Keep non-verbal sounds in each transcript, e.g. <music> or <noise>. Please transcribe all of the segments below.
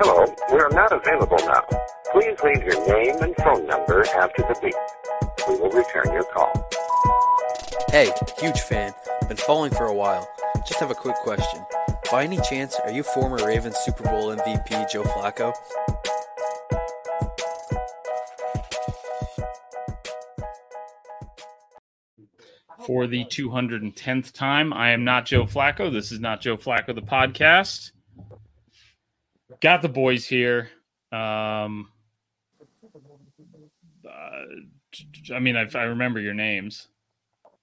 Hello, we are not available now. Please leave your name and phone number after the beep. We will return your call. Hey, huge fan. Been following for a while. Just have a quick question. By any chance, are you former Ravens Super Bowl MVP Joe Flacco? For the 210th time, I am not Joe Flacco. This is not Joe Flacco, the podcast. Got the boys here. Um, uh, I mean, I, I remember your names.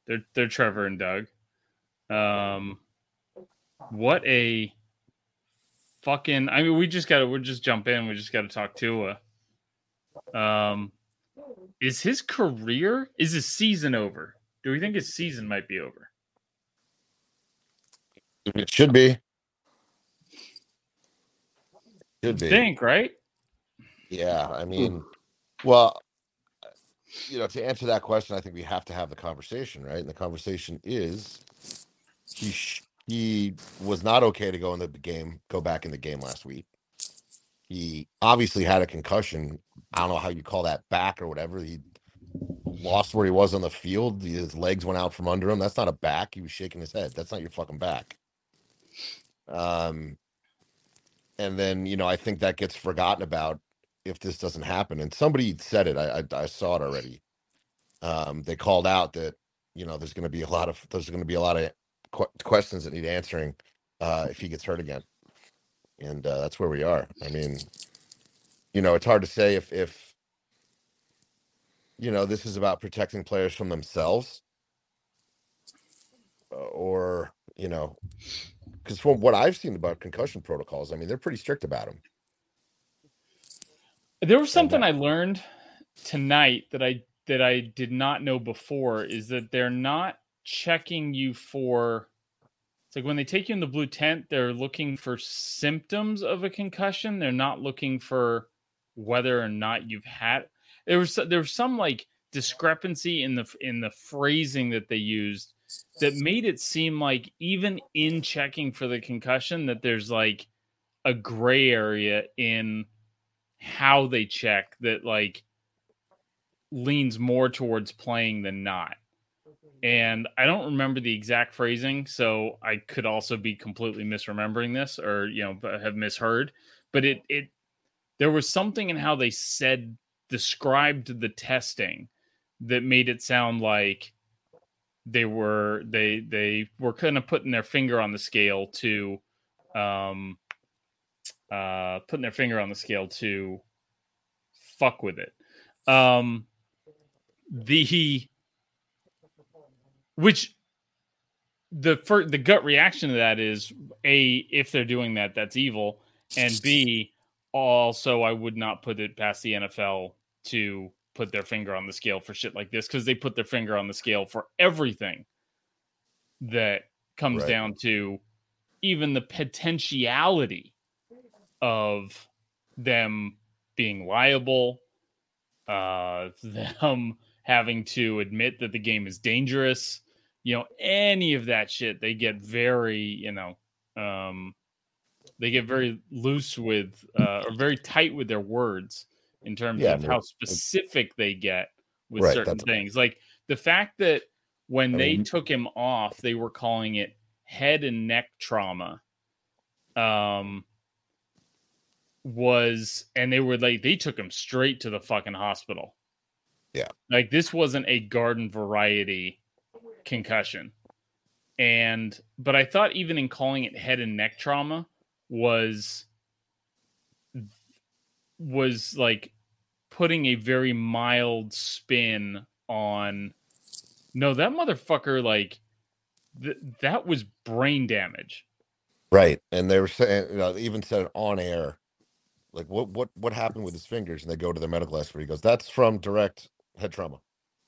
They're they're Trevor and Doug. Um, what a fucking! I mean, we just got to we just jump in. We just got to talk to. Tua. Um, is his career is his season over? Do we think his season might be over? It should be. Should be. Think right? Yeah, I hmm. mean, well, you know, to answer that question, I think we have to have the conversation, right? And the conversation is he sh- he was not okay to go in the game, go back in the game last week. He obviously had a concussion. I don't know how you call that back or whatever. He lost where he was on the field. His legs went out from under him. That's not a back. He was shaking his head. That's not your fucking back. Um, and then you know, I think that gets forgotten about if this doesn't happen. And somebody said it. I I, I saw it already. Um, they called out that you know there's going to be a lot of there's going to be a lot of qu- questions that need answering uh, if he gets hurt again, and uh, that's where we are. I mean, you know, it's hard to say if if you know this is about protecting players from themselves, uh, or you know, because from what I've seen about concussion protocols, I mean, they're pretty strict about them. There was something I learned tonight that I that I did not know before is that they're not checking you for it's like when they take you in the blue tent, they're looking for symptoms of a concussion. They're not looking for whether or not you've had there was there was some like discrepancy in the in the phrasing that they used that made it seem like even in checking for the concussion that there's like a gray area in how they check that like leans more towards playing than not. Mm-hmm. And I don't remember the exact phrasing, so I could also be completely misremembering this or you know have misheard. But it it there was something in how they said described the testing that made it sound like they were they they were kind of putting their finger on the scale to um uh putting their finger on the scale to fuck with it. Um the which the first the gut reaction to that is a if they're doing that that's evil and b also i would not put it past the nfl to put their finger on the scale for shit like this because they put their finger on the scale for everything that comes Right. down to even the potentiality of them being liable, uh, <laughs> them having to admit that the game is dangerous, you know, any of that shit, they get very, you know, um, they get very loose with, uh, or very tight with their words in terms Yeah, of how specific they get with Right, certain things. Like the fact that when I they mean- took him off, they were calling it head and neck trauma. Um, was and they were like they took him straight to the fucking hospital. Yeah. Like this wasn't a garden variety concussion. And but I thought even in calling it head and neck trauma was was like putting a very mild spin on no that motherfucker like th- that was brain damage Right. And they were saying, you know, they even said it on air, like what what what happened with his fingers? And they go to the medical expert. He goes, That's from direct head trauma.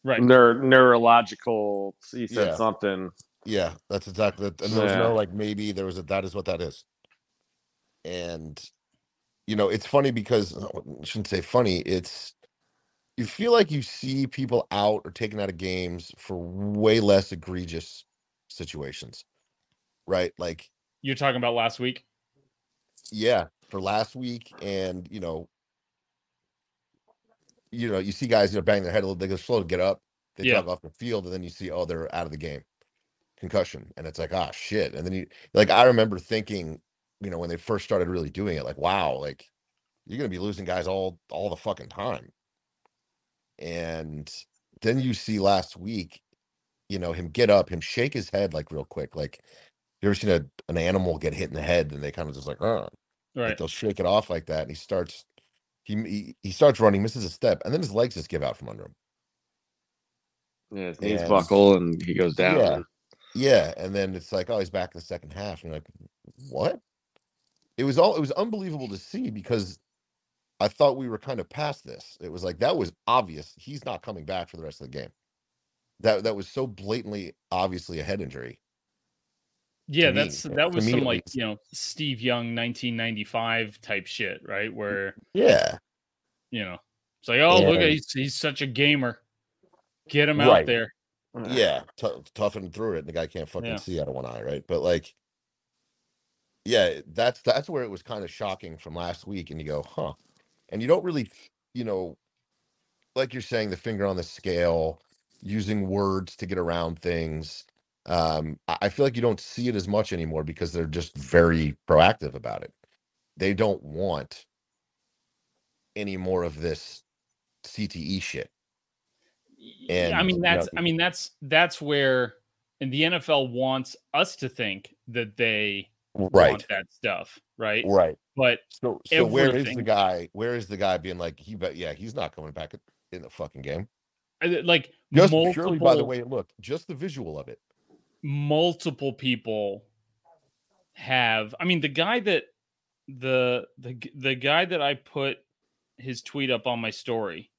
right Neur- neurological. He said Yeah. something. Yeah, that's exactly it. And there was Yeah. no like maybe there was a that is what that is. And you know, it's funny because I shouldn't say funny, it's you feel like you see people out or taken out of games for way less egregious situations, right? Like, You're talking about last week. yeah, for last week, and you know, you know, you see guys, you know, bang their head a little, they go slow to get up, they Yeah. jog off the field, and then you see, oh, they're out of the game, concussion, and it's like, ah, shit, and then you, like, I remember thinking, you know, when they first started really doing it, like, wow, like, you're gonna be losing guys all all the fucking time, and then you see last week, you know, him get up, him shake his head like real quick, like. You ever seen a, an animal get hit in the head and they kind of just like, oh, like Right. they'll shake it off like that, and he starts he he, he starts running, misses a step, and then his legs just give out from under him. Yeah, his knees And- buckle and he goes down. Yeah. Yeah, and then it's like, oh, he's back in the second half, and you're like, what? It was all it was unbelievable to see because I thought we were kind of past this. It was like that was obvious he's not coming back for the rest of the game. That that was so blatantly obviously a head injury. Yeah, to me, that's yeah, that was some like you know Steve Young 1995 type shit, right? Where Yeah, you know it's like, oh look, And- he's he's such a gamer. Get him out there. yeah, tou- toughen through it. And the guy can't fucking Yeah. see out of one eye, right? But like, yeah, that's that's where it was kind of shocking from last week, and you go, huh? And you don't really, you know, like you're saying, the finger on the scale, using words to get around things. Um, I I feel like you don't see it as much anymore because they're just very proactive about it. They don't want any more of this CTE shit. Yeah, I And, mean you know, that's I mean that's that's where and the NFL wants us to think that they Right, want that stuff, right? right. But So, so where is the guy? Where is the guy being like, he but yeah, he's not coming back in the fucking game. like Just multiple, purely by the way it looked, just the visual of it. multiple people have I mean the guy that the the the guy that I put his tweet up on my story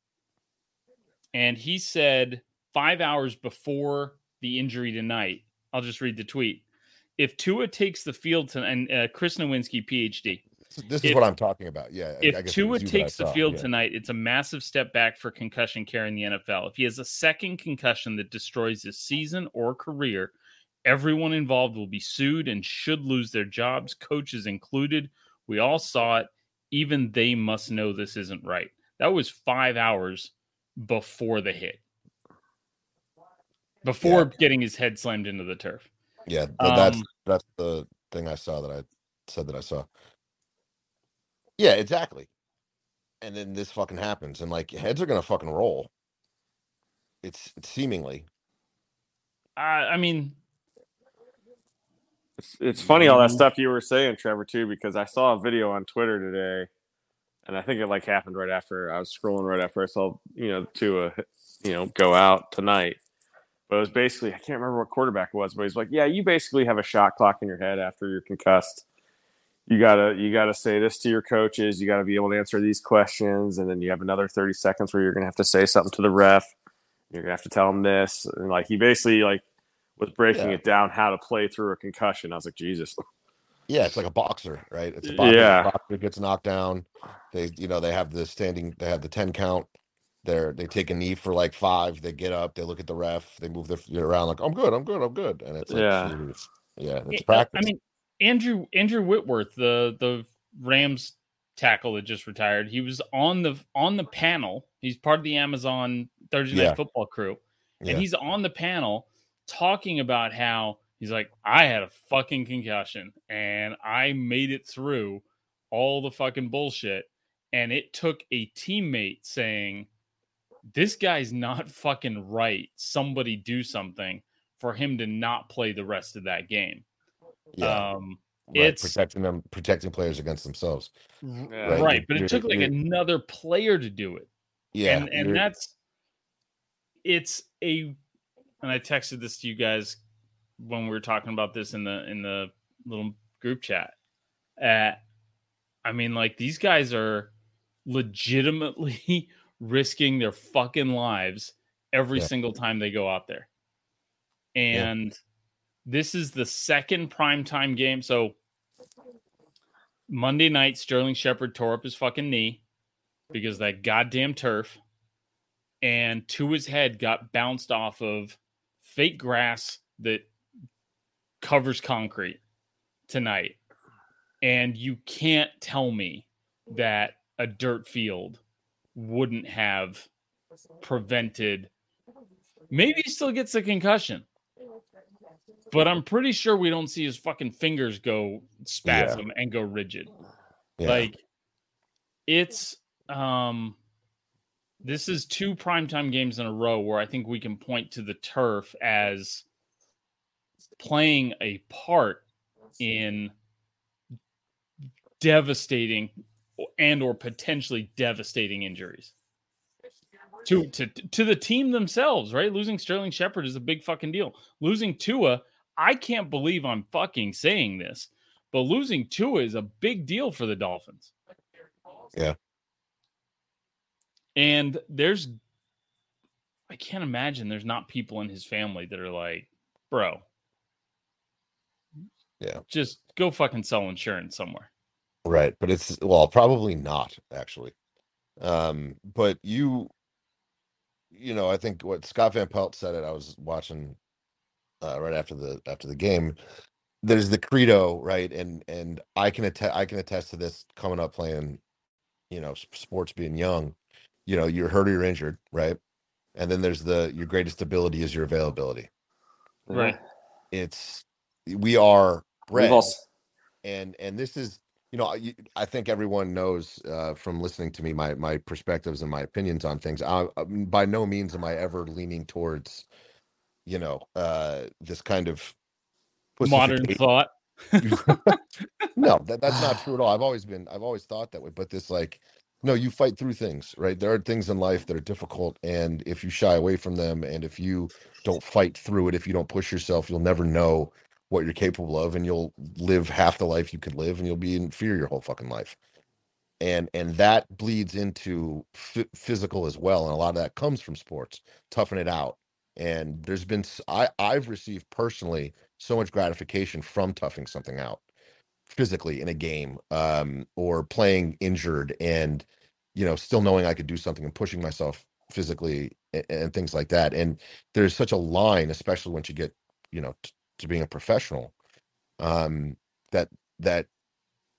and he said 5 hours before the injury tonight I'll just read the tweet if Tua takes the field to, and uh, Chris Nowinski PhD This- is If- what I'm talking about. Yeah. I- I if guess Tua was you that I takes the field yeah. tonight, it's a massive step back for concussion care in the NFL. If he has a second concussion that destroys his season or career, everyone involved will be sued and should lose their jobs, coaches included. We all saw it. Even they must know this isn't right. That was five hours before the hit, before getting his head slammed into the turf. Yeah, th- that's Um, that's the thing I saw that I said that I saw. Yeah, exactly. And then this fucking happens, and like heads are gonna fucking roll. It's, it's seemingly. Uh, I mean, It's, it's funny all that Mhm. stuff you were saying, Trevor, too, because I saw a video on Twitter today, and I think it like happened right after I was scrolling right after I saw you know Tua, you know, go out tonight. But it was basically I can't remember what quarterback it was, but he's like, yeah, you basically have a shot clock in your head after you're concussed. You gotta you gotta say this to your coaches. You gotta be able to answer these questions, and then you have another thirty seconds where you're gonna have to say something to the ref. You're gonna have to tell him this, and like he basically like was breaking Yeah. it down how to play through a concussion. I was like, Jesus. Yeah, it's like a boxer, right? It's a boxer. Yeah. boxer gets knocked down. They, you know, they have the standing. They have the ten count. They're they take a knee for like five. They get up. They look at the ref. They move their feet around like I'm good. I'm good. I'm good. And it's like, Yeah. jeez. yeah, it's I- practice. I mean, Andrew Andrew Whitworth, the the Rams tackle that just retired, he was on the on the panel. He's part of the Amazon Thursday Night Yeah. Football crew, yeah. and he's on the panel talking about how he's like, I had a fucking concussion and I made it through all the fucking bullshit, and it took a teammate saying, "This guy's not fucking right. Somebody do something." For him to not play the rest of that game. yeah. Um, right, it's protecting them, protecting players against themselves. Yeah. right, Right, but it you're- took like another player to do it, Yeah, and and that's it's a. And I texted this to you guys when we were talking about this in the in the little group chat. Uh, I mean, like these guys are legitimately <laughs> risking their fucking lives every Yeah. single time they go out there, Yeah. and this is the second primetime game. So Monday night, Sterling Shepard tore up his fucking knee because that goddamn turf, and to his head got bounced off of fake grass that covers concrete tonight, and you can't tell me that a dirt field wouldn't have prevented. Maybe he still gets a concussion, but I'm pretty sure we don't see his fucking fingers go spasm yeah. and go rigid. Yeah. Like it's um this is two primetime games in a row where I think we can point to the turf as playing a part in devastating and or potentially devastating injuries to to to the team themselves, right? Losing Sterling Shepard is a big fucking deal. Losing Tua, I can't believe I'm fucking saying this, but losing Tua is a big deal for the Dolphins. Yeah. And there's, I can't imagine there's not people in his family that are like, bro, yeah, just go fucking sell insurance somewhere. Right. But it's, well, probably not actually. Um, but you, you know, I think what Scott Van Pelt said it, I was watching uh, right after the after the game. There's the credo, right? And and I can attest I can attest to this coming up playing, you know, sports being young you know you're hurt or you're injured right and then there's the your greatest ability is your availability right it's we are bred, also... and and this is you know I, I think everyone knows uh, from listening to me my my perspectives and my opinions on things I, by no means am i ever leaning towards you know uh this kind of modern thought. <laughs> No that, that's not <sighs> true at all. I've always been i've always thought that way but this like no you fight through things right? There are things in life that are difficult and if you shy away from them and if you don't fight through it if you don't push yourself you'll never know what you're capable of and you'll live half the life you could live and you'll be in fear your whole fucking life. And and that bleeds into f- physical as well and a lot of that comes from sports toughen it out. And there's been i i've received personally so much gratification from toughing something out physically in a game um, or playing injured and you know still knowing i could do something and pushing myself physically and, and things like that. And there's such a line especially once you get you know t- to being a professional um, that that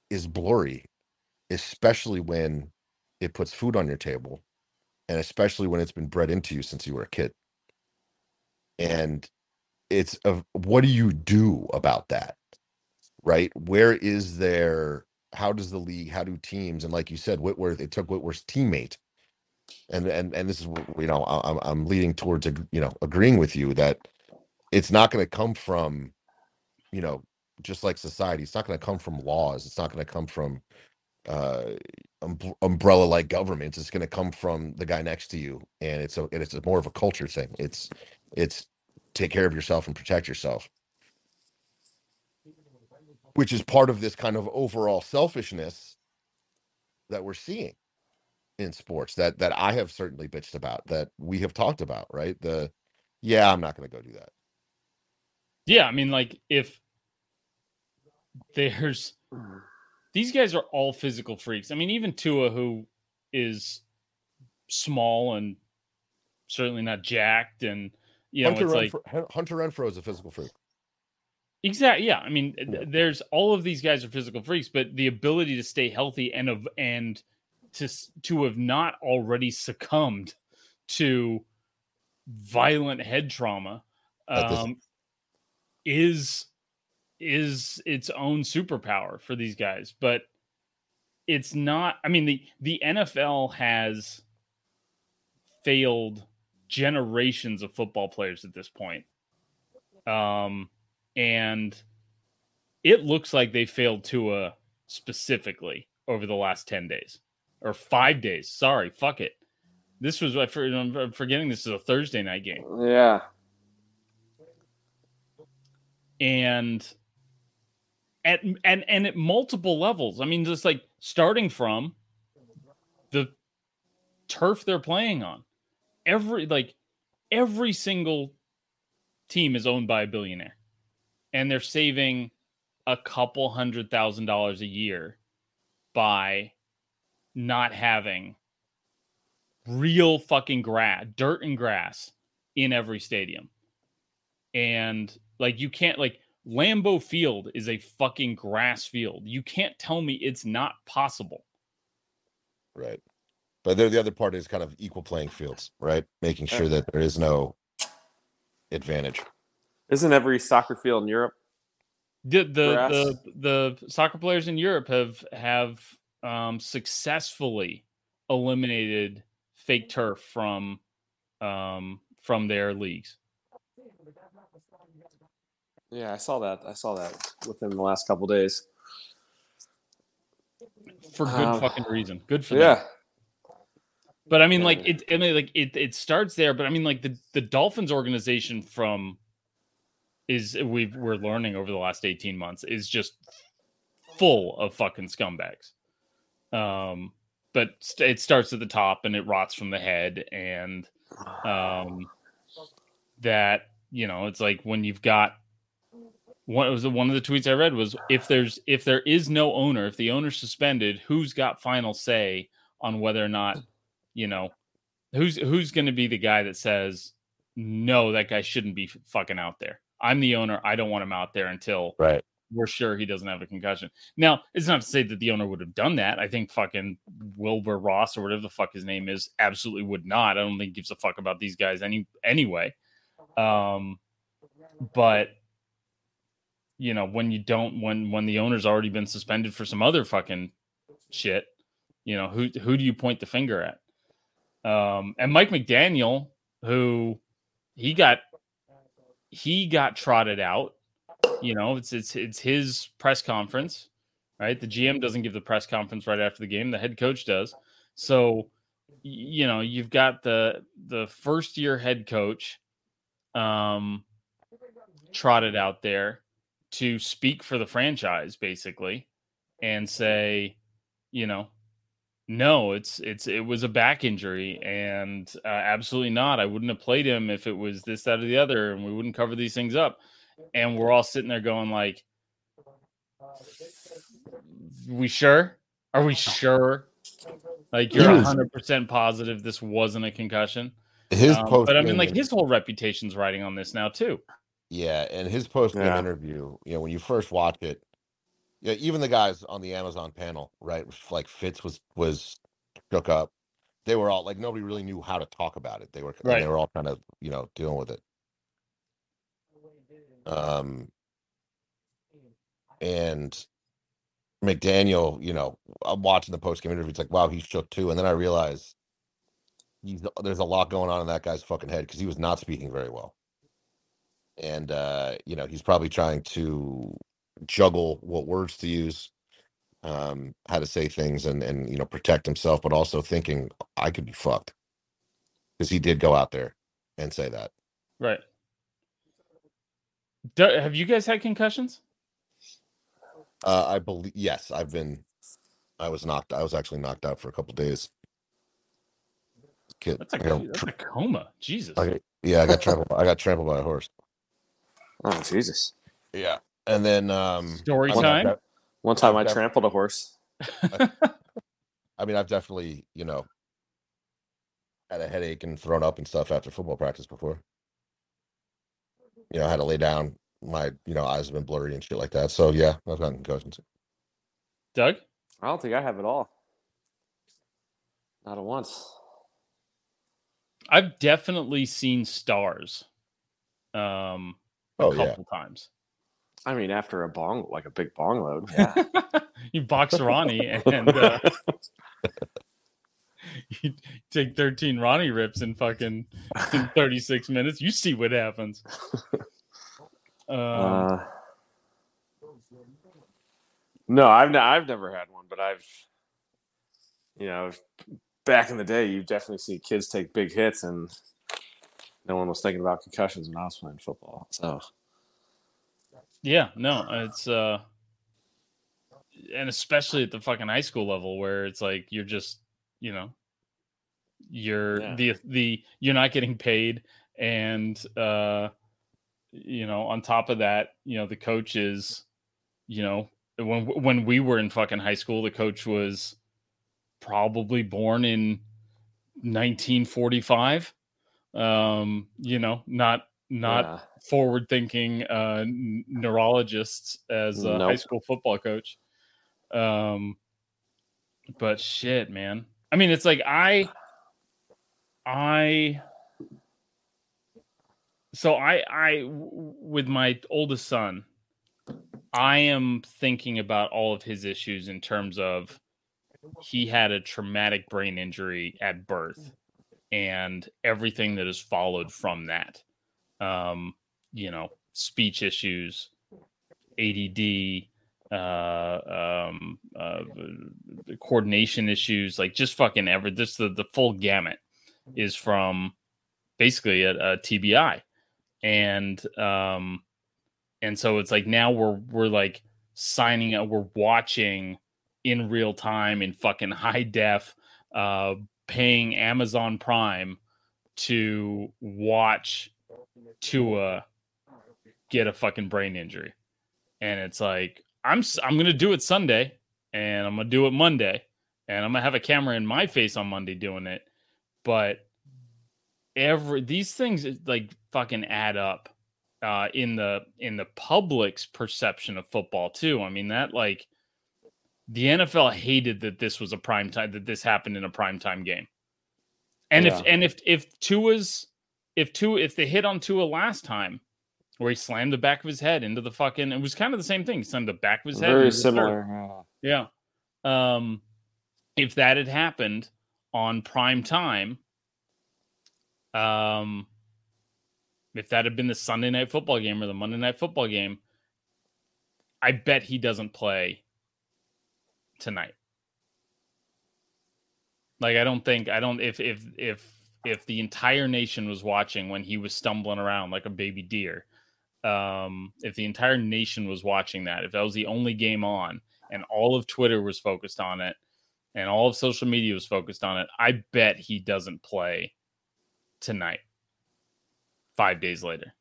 is blurry especially when it puts food on your table and especially when it's been bred into you since you were a kid and it's of what do you do about that right? Where is there? How does the league? How do teams? And like you said, Whitworth, it took Whitworth's teammate, and and and this is you know I'm I'm leading towards you know agreeing with you that it's not going to come from you know just like society. It's not going to come from laws. It's not going to come from uh um, umbrella like governments it's going to come from the guy next to you and it's a it's a more of a culture thing it's it's take care of yourself and protect yourself which is part of this kind of overall selfishness that we're seeing in sports that that I have certainly bitched about that we have talked about, right? The yeah, I'm not going to go do that. Yeah, I mean like if there's these guys are all physical freaks. I mean even Tua who is small and certainly not jacked and you know Hunter it's Renfrow, like Hunter Renfrow is a physical freak. Exactly. Yeah. I mean, yeah. there's all of these guys are physical freaks, but the ability to stay healthy and of and to to have not already succumbed to violent head trauma um, is is its own superpower for these guys. But it's not. I mean the the NFL has failed generations of football players at this point. Um and it looks like they failed Tua specifically over the last 10 days or five days. Sorry, fuck it. This was, I'm forgetting this is a Thursday night game. Yeah. And at, and, and at multiple levels. I mean, just like starting from the turf they're playing on. Every, like, every single team is owned by a billionaire and they're saving a couple hundred thousand dollars a year by not having real fucking grass, dirt and grass in every stadium. And like you can't like Lambeau Field is a fucking grass field. You can't tell me it's not possible. Right. But the, the other part is kind of equal playing fields, right? Making sure that there is no advantage. Isn't every soccer field in Europe? The the the, the soccer players in Europe have have um, successfully eliminated fake turf from um, from their leagues. Yeah, I saw that. I saw that within the last couple days. for good Um, fucking reason. Good for them. Yeah. But I mean, like it. I mean, like it. It starts there. But I mean, like the the Dolphins organization from is we've we're learning over the last eighteen months is just full of fucking scumbags. Um, but st- it starts at the top and it rots from the head, and um, that you know, it's like when you've got one was one of the tweets I read was if there's if there is no owner, if the owner's suspended, who's got final say on whether or not you know who's who's going to be the guy that says no, that guy shouldn't be fucking out there. I'm the owner. I don't want him out there until Right. we're sure he doesn't have a concussion. Now, it's not to say that the owner would have done that. I think fucking Wilbur Ross or whatever the fuck his name is absolutely would not. I don't think he gives a fuck about these guys any anyway. Um, but you know, when you don't, when when the owner's already been suspended for some other fucking shit, you know, who who do you point the finger at? Um, and Mike McDaniel, who he got he got trotted out you know it's it's it's his press conference right? The gm doesn't give the press conference right after the game the head coach does. So you know you've got the the first year head coach um trotted out there to speak for the franchise basically and say you know no it's it's it was a back injury and uh, absolutely not. I wouldn't have played him if it was this that or the other and we wouldn't cover these things up. And we're all sitting there going like we sure? Are we sure? Like you're was- 100% positive this wasn't a concussion? His Um, post, but i mean like his whole reputation's riding on this now too yeah, and his post game Yeah. interview. You know, when you first watch it, yeah, even the guys on the Amazon panel, right? Like Fitz was was shook up. They were all like nobody really knew how to talk about it. They were and Right. they were all kind of you know dealing with it. Um, and McDaniel, you know, I'm watching the post game interview. It's like, wow, he's shook too. And then I realize he's there's a lot going on in that guy's fucking head because he was not speaking very well. And uh, you know, he's probably trying to juggle what words to use, um, how to say things and and you know, protect himself, but also thinking I could be fucked. Because he did go out there and say that. right Do, have you guys had concussions Uh, I believe yes, I've been. I was knocked. I was actually knocked out for a couple days. Kid, that's a, I got that's a coma jesus I yeah, I got trampled. I got trampled by a horse. Oh Jesus! Yeah, and then um, Story I mean, time? I've One time I Def- trampled a horse. <laughs> I mean, I've definitely you know had a headache and thrown up and stuff after football practice before. You know, I had to lay down. My you know eyes have been blurry and shit like that. So yeah, I've gotten concussions. doug I don't think I have it all. Not at once. i've definitely seen stars um a Oh, yeah. couple times I mean, after a bong, like a big bong load. Yeah. <laughs> you box Ronnie and uh, <laughs> you take 13 Ronnie rips in fucking in 36 minutes. You see what happens. <laughs> Um, Uh, no, I've ne- I've never had one, but I've, you know, back in the day, you definitely see kids take big hits, and no one was thinking about concussions when I was playing football. So yeah, no, it's uh, and especially at the fucking high school level where it's like you're just, you know, you're Yeah. the the you're not getting paid, and uh, you know, on top of that, you know, the coach is, you know, when when we were in fucking high school, the coach was probably born in 1945. Um, you know, not not Yeah. forward thinking uh, neurologists as a high school football coach. Um, but shit, man. I mean, it's like I, I, so I, I, w- with my oldest son, I am thinking about all of his issues in terms of he had a traumatic brain injury at birth and everything that has followed from that um, you know, speech issues, ADD, uh, um, uh, coordination issues, like just fucking ever. This the the full gamut is from basically a, a TBI, and um, and so it's like now we're we're like signing up, we're watching in real time in fucking high def, uh, paying Amazon Prime to watch Tua get a fucking brain injury. And it's like I'm I'm going to do it Sunday and I'm going to do it Monday and I'm going to have a camera in my face on Monday doing it. But every these things like fucking add up uh in the in the public's perception of football too. I mean that like the NFL hated that this was a prime time that this happened in a prime time game. And if and if if Tua's if Tua if they hit on Tua last time where he slammed the back of his head into the fucking it was kind of the same thing. He slammed the back of his head. Very similar. yeah. Yeah. Um if that had happened on prime time, um if that had been the Sunday night football game or the Monday night football game, I bet he doesn't play tonight. Like I don't think I don't if if if if the entire nation was watching when he was stumbling around like a baby deer, um, if the entire nation was watching that, if that was the only game on and all of Twitter was focused on it and all of social media was focused on it, I bet he doesn't play tonight. Five days later.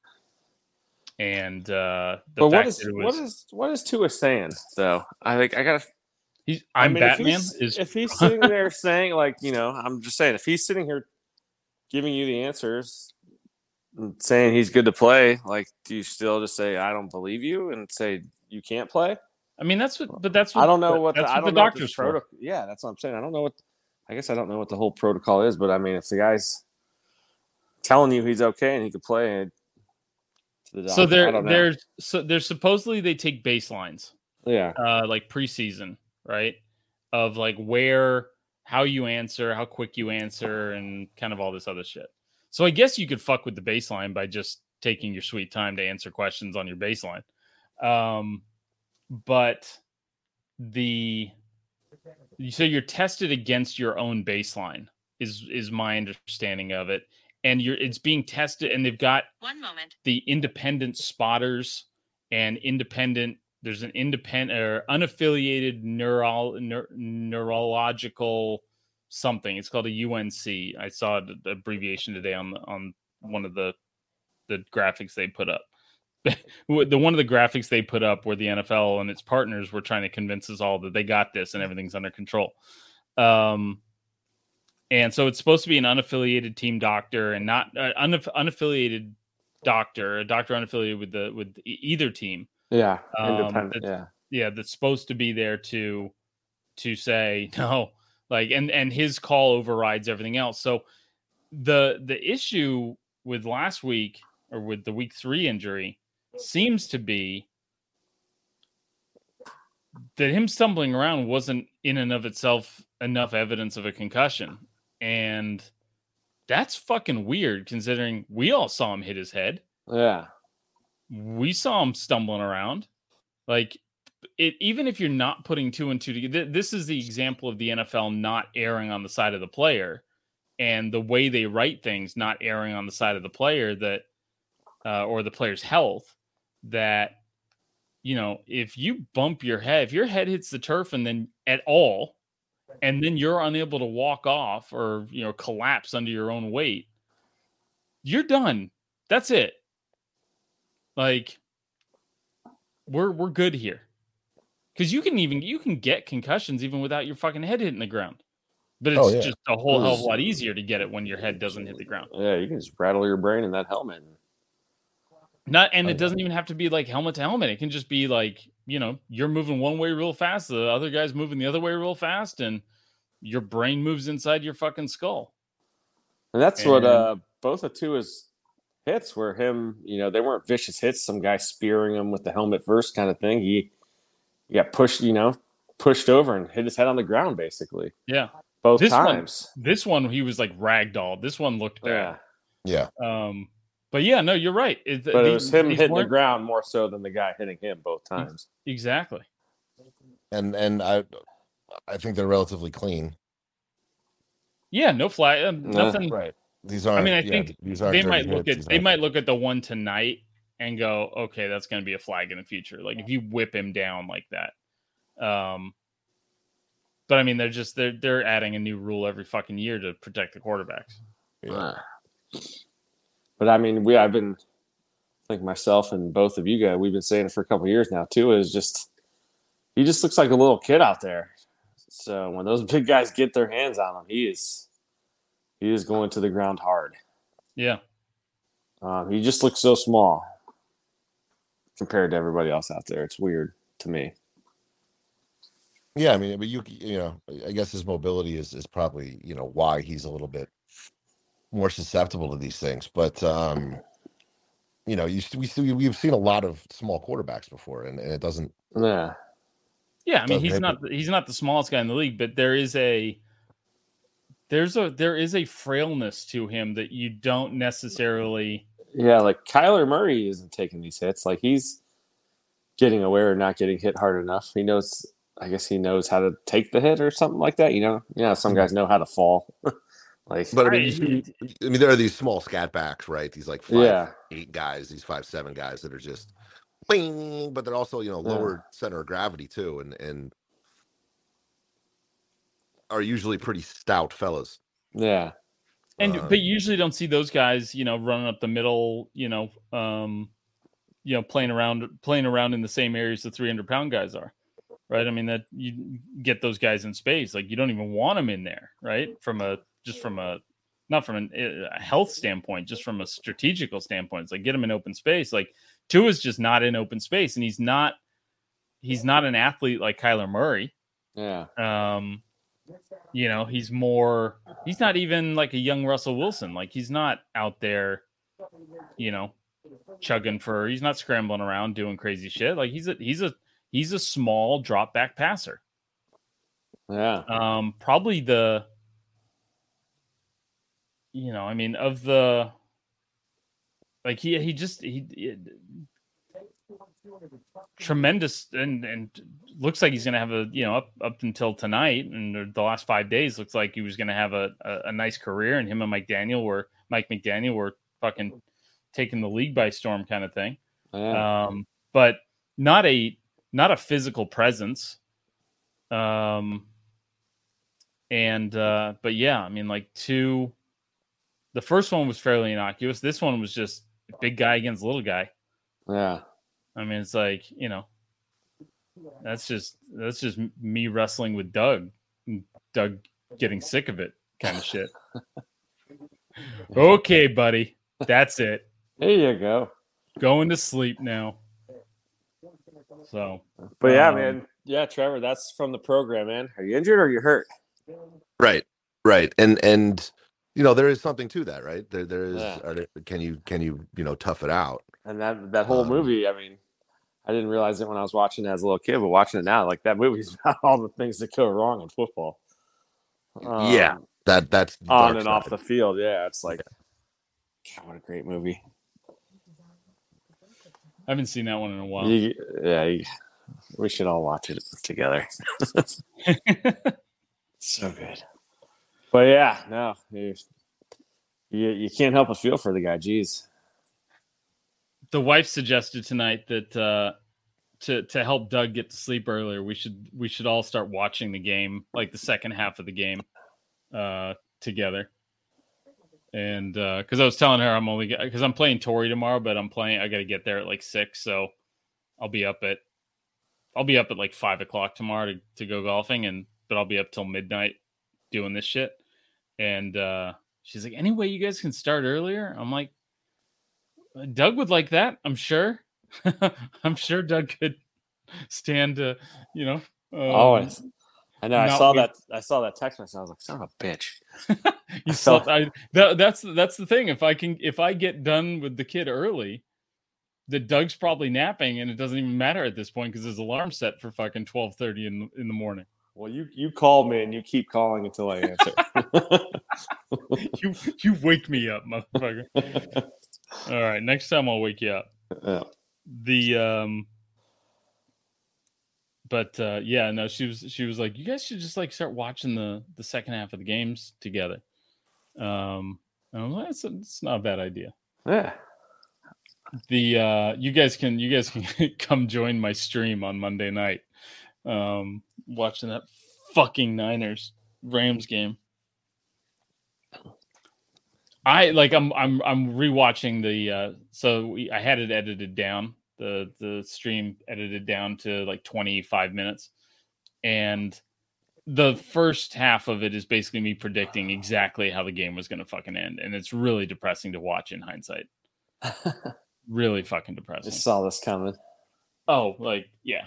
And uh the But what is it what was is what is Tua saying though? I think I gotta. He's I I'm mean, if he's- is if he's <laughs> sitting there saying like you know, I'm just saying if he's sitting here giving you the answers, saying he's good to play, like do you still just say I don't believe you and say you can't play? I mean that's what but that's what I don't know what the, I what the what doctor's for. Yeah, that's what I'm saying. I don't know what. I guess I don't know what the whole protocol is, but I mean, if the guy's telling you he's okay and he could play, to the So I there there's so there's supposedly they take baselines. yeah, uh like preseason, right? Of like where how you answer, how quick you answer, and kind of all this other shit. So I guess you could fuck with the baseline by just taking your sweet time to answer questions on your baseline. Um but the so you're tested against your own baseline is is my understanding of it and you're it's being tested and they've got One moment. the independent spotters and independent there's an independent or unaffiliated neural neur, neurological something. It's called a unc i saw the, abbreviation today on on one of the the graphics they put up. <laughs> The one of the graphics they put up where the nfl and its partners were trying to convince us all that they got this and everything's under control. Um and so it's supposed to be an unaffiliated team doctor and not uh, unaff- unaffiliated doctor, a doctor unaffiliated with the with either team. Yeah, Um, independent. Yeah, Yeah, that's supposed to be there to to say <laughs> no, like and and his call overrides everything else. So the the issue with last week or with the week 3 injury seems to be that him stumbling around wasn't in and of itself enough evidence of a concussion. And that's fucking weird considering we all saw him hit his head yeah, we saw him stumbling around. Like it, even if you're not putting two and two together, th- this is the example of the NFL not erring on the side of the player, and the way they write things not erring on the side of the player that, uh, or the player's health. That, you know, if you bump your head, if your head hits the turf and then at all, and then you're unable to walk off or you know collapse under your own weight, you're done. That's it like we're we're good here because you can even you can get concussions even without your fucking head hitting the ground but it's Oh, yeah. just a whole hell of a lot easier to get it when your head doesn't hit the ground yeah. You can just rattle your brain in that helmet. and Not and Oh, it doesn't even have to be like helmet to helmet. It can just be like, you know, you're moving one way real fast, the other guy's moving the other way real fast, and your brain moves inside your fucking skull. And that's what uh both of Tua's hits were him, you know, they weren't vicious hits, some guy spearing him with the helmet first kind of thing. He, he got pushed, you know, pushed over and hit his head on the ground basically. Yeah. Both This one- times. This one he was like ragdolled. This one looked Yeah. bad. Yeah. Um but yeah, no, you're right. It, But it was him hitting the weren't- ground more so than the guy hitting him both times. Exactly. And and I I think they're relatively clean. Yeah, no fly, Um, Nah. nothing. Right. These aren't. mean, I yeah, think these aren't They might look hits. at they might look at the one tonight and go, okay, that's going to be a flag in the future. Like if you whip him down like that. Um, but I mean, they're just they're they're adding a new rule every fucking year to protect the quarterbacks. Yeah. But I mean, we I've been I think myself and both of you guys, we've been saying it for a couple of years now too, is just he just looks like a little kid out there. So when those <laughs> big guys get their hands on him, he is he is going to the ground hard. Yeah, Um, he just looks so small compared to everybody else out there. It's weird to me. Yeah, I mean, but you you know, I guess his mobility is is probably you know why he's a little bit more susceptible to these things. But um, you know, you we see we've seen a lot of small quarterbacks before, and, and it doesn't. Yeah. yeah. I mean, Doesn't he's not he's not the smallest guy in the league, but there is a there's a there is a frailness to him that you don't necessarily. Yeah, like Kyler Murray isn't taking these hits. Like he's getting aware of not getting hit hard enough. He knows I guess he knows how to take the hit or something like that, you know? Yeah, some guys know how to fall. <laughs> like But I mean, Right. I mean, there are these small scat backs, right? These like five, Yeah. eight guys, these five, seven guys that are just, bing, but they're also you know Yeah. lower center of gravity too, and and are usually pretty stout fellas. Yeah. And Um, but you usually don't see those guys, you know, running up the middle, you know, um, you know, playing around playing around in the same areas the 300 pound guys are, right? I mean that you get those guys in space, like you don't even want them in there, right? From a just from a not from an, a health standpoint, just from a strategical standpoint, it's like get him in open space. Like Tua is just not in open space, and he's not he's not an athlete like Kyler Murray. Yeah. Um, you know, he's more he's not even like a young Russell Wilson. Like he's not out there, you know, chugging for he's not scrambling around doing crazy shit. Like he's a he's a he's a small drop back passer. Yeah. Um probably the you know, I mean of the like he he just he, he tremendous and and looks like he's going to have a you know up up until tonight and the last five days looks like he was going to have a, a a nice career and him and Mike Daniel were Mike McDaniel were fucking taking the league by storm kind of thing. Yeah. Um, but not a not a physical presence. Um, and uh, but yeah, I mean, like two. The first one was fairly innocuous. This one was just big guy against little guy. yeah. I mean, it's like you know, that's just that's just me wrestling with Doug, Doug getting sick of it, kind of shit. <laughs> okay, buddy, that's it. There you go. Going to sleep now. So But yeah, Um, man. Yeah, Trevor, that's from the program, man. Are you injured or you hurt? Right, right, and and you know there is something to that, right? There there is. Yeah. Are there, can you can you you know tough it out? And that that whole Um, movie, I mean, I didn't realize it when I was watching it as a little kid, but watching it now, like that movie's <laughs> about all the things that go wrong in football. Yeah, Um, That that's on dark and off the field. Yeah, it's like, God, what a great movie. I haven't seen that one in a while. You- yeah, you- we should all watch it together. <laughs> so good. But yeah, no, you, you you can't help but feel for the guy. Jeez. The wife suggested tonight that uh to to help Doug get to sleep earlier, we should we should all start watching the game, like the second half of the game, uh, together. And uh because I was telling her I'm only because I'm playing Torrey tomorrow, but I'm playing. I got to get there at like six, so I'll be up at I'll be up at like five o'clock tomorrow to to go golfing, and but I'll be up till midnight doing this shit. And uh she's like, "Any way you guys can start earlier?" I'm like, Uh, Doug would like that. I'm sure. <laughs> I'm sure Doug could stand to, you know. Uh, oh, Always. I know. I saw wait- that. I saw that text message. I was like, "Son of a bitch." <laughs> you I slept. felt- I, that, that's that's the thing. If I can, if I get done with the kid early, the Doug's probably napping, and it doesn't even matter at this point because his alarm set for fucking twelve thirty in in the morning. Well, you you called me and you keep calling until I answer. <laughs> You you wake me up, motherfucker. All right, next time I'll wake you up. Yeah. the um but uh yeah no she was she was like you guys should just like start watching the the second half of the games together um and I'm like, that's it's not a bad idea yeah. the uh you guys can you guys can <laughs> come join my stream on monday night um watching that fucking niners rams game i like i'm i'm i'm rewatching the uh so we, i had it edited down the the stream edited down to like 25 minutes and the first half of it is basically me predicting exactly how the game was going to fucking end and it's really depressing to watch in hindsight <laughs> really fucking depressing I saw this coming. Oh, like yeah,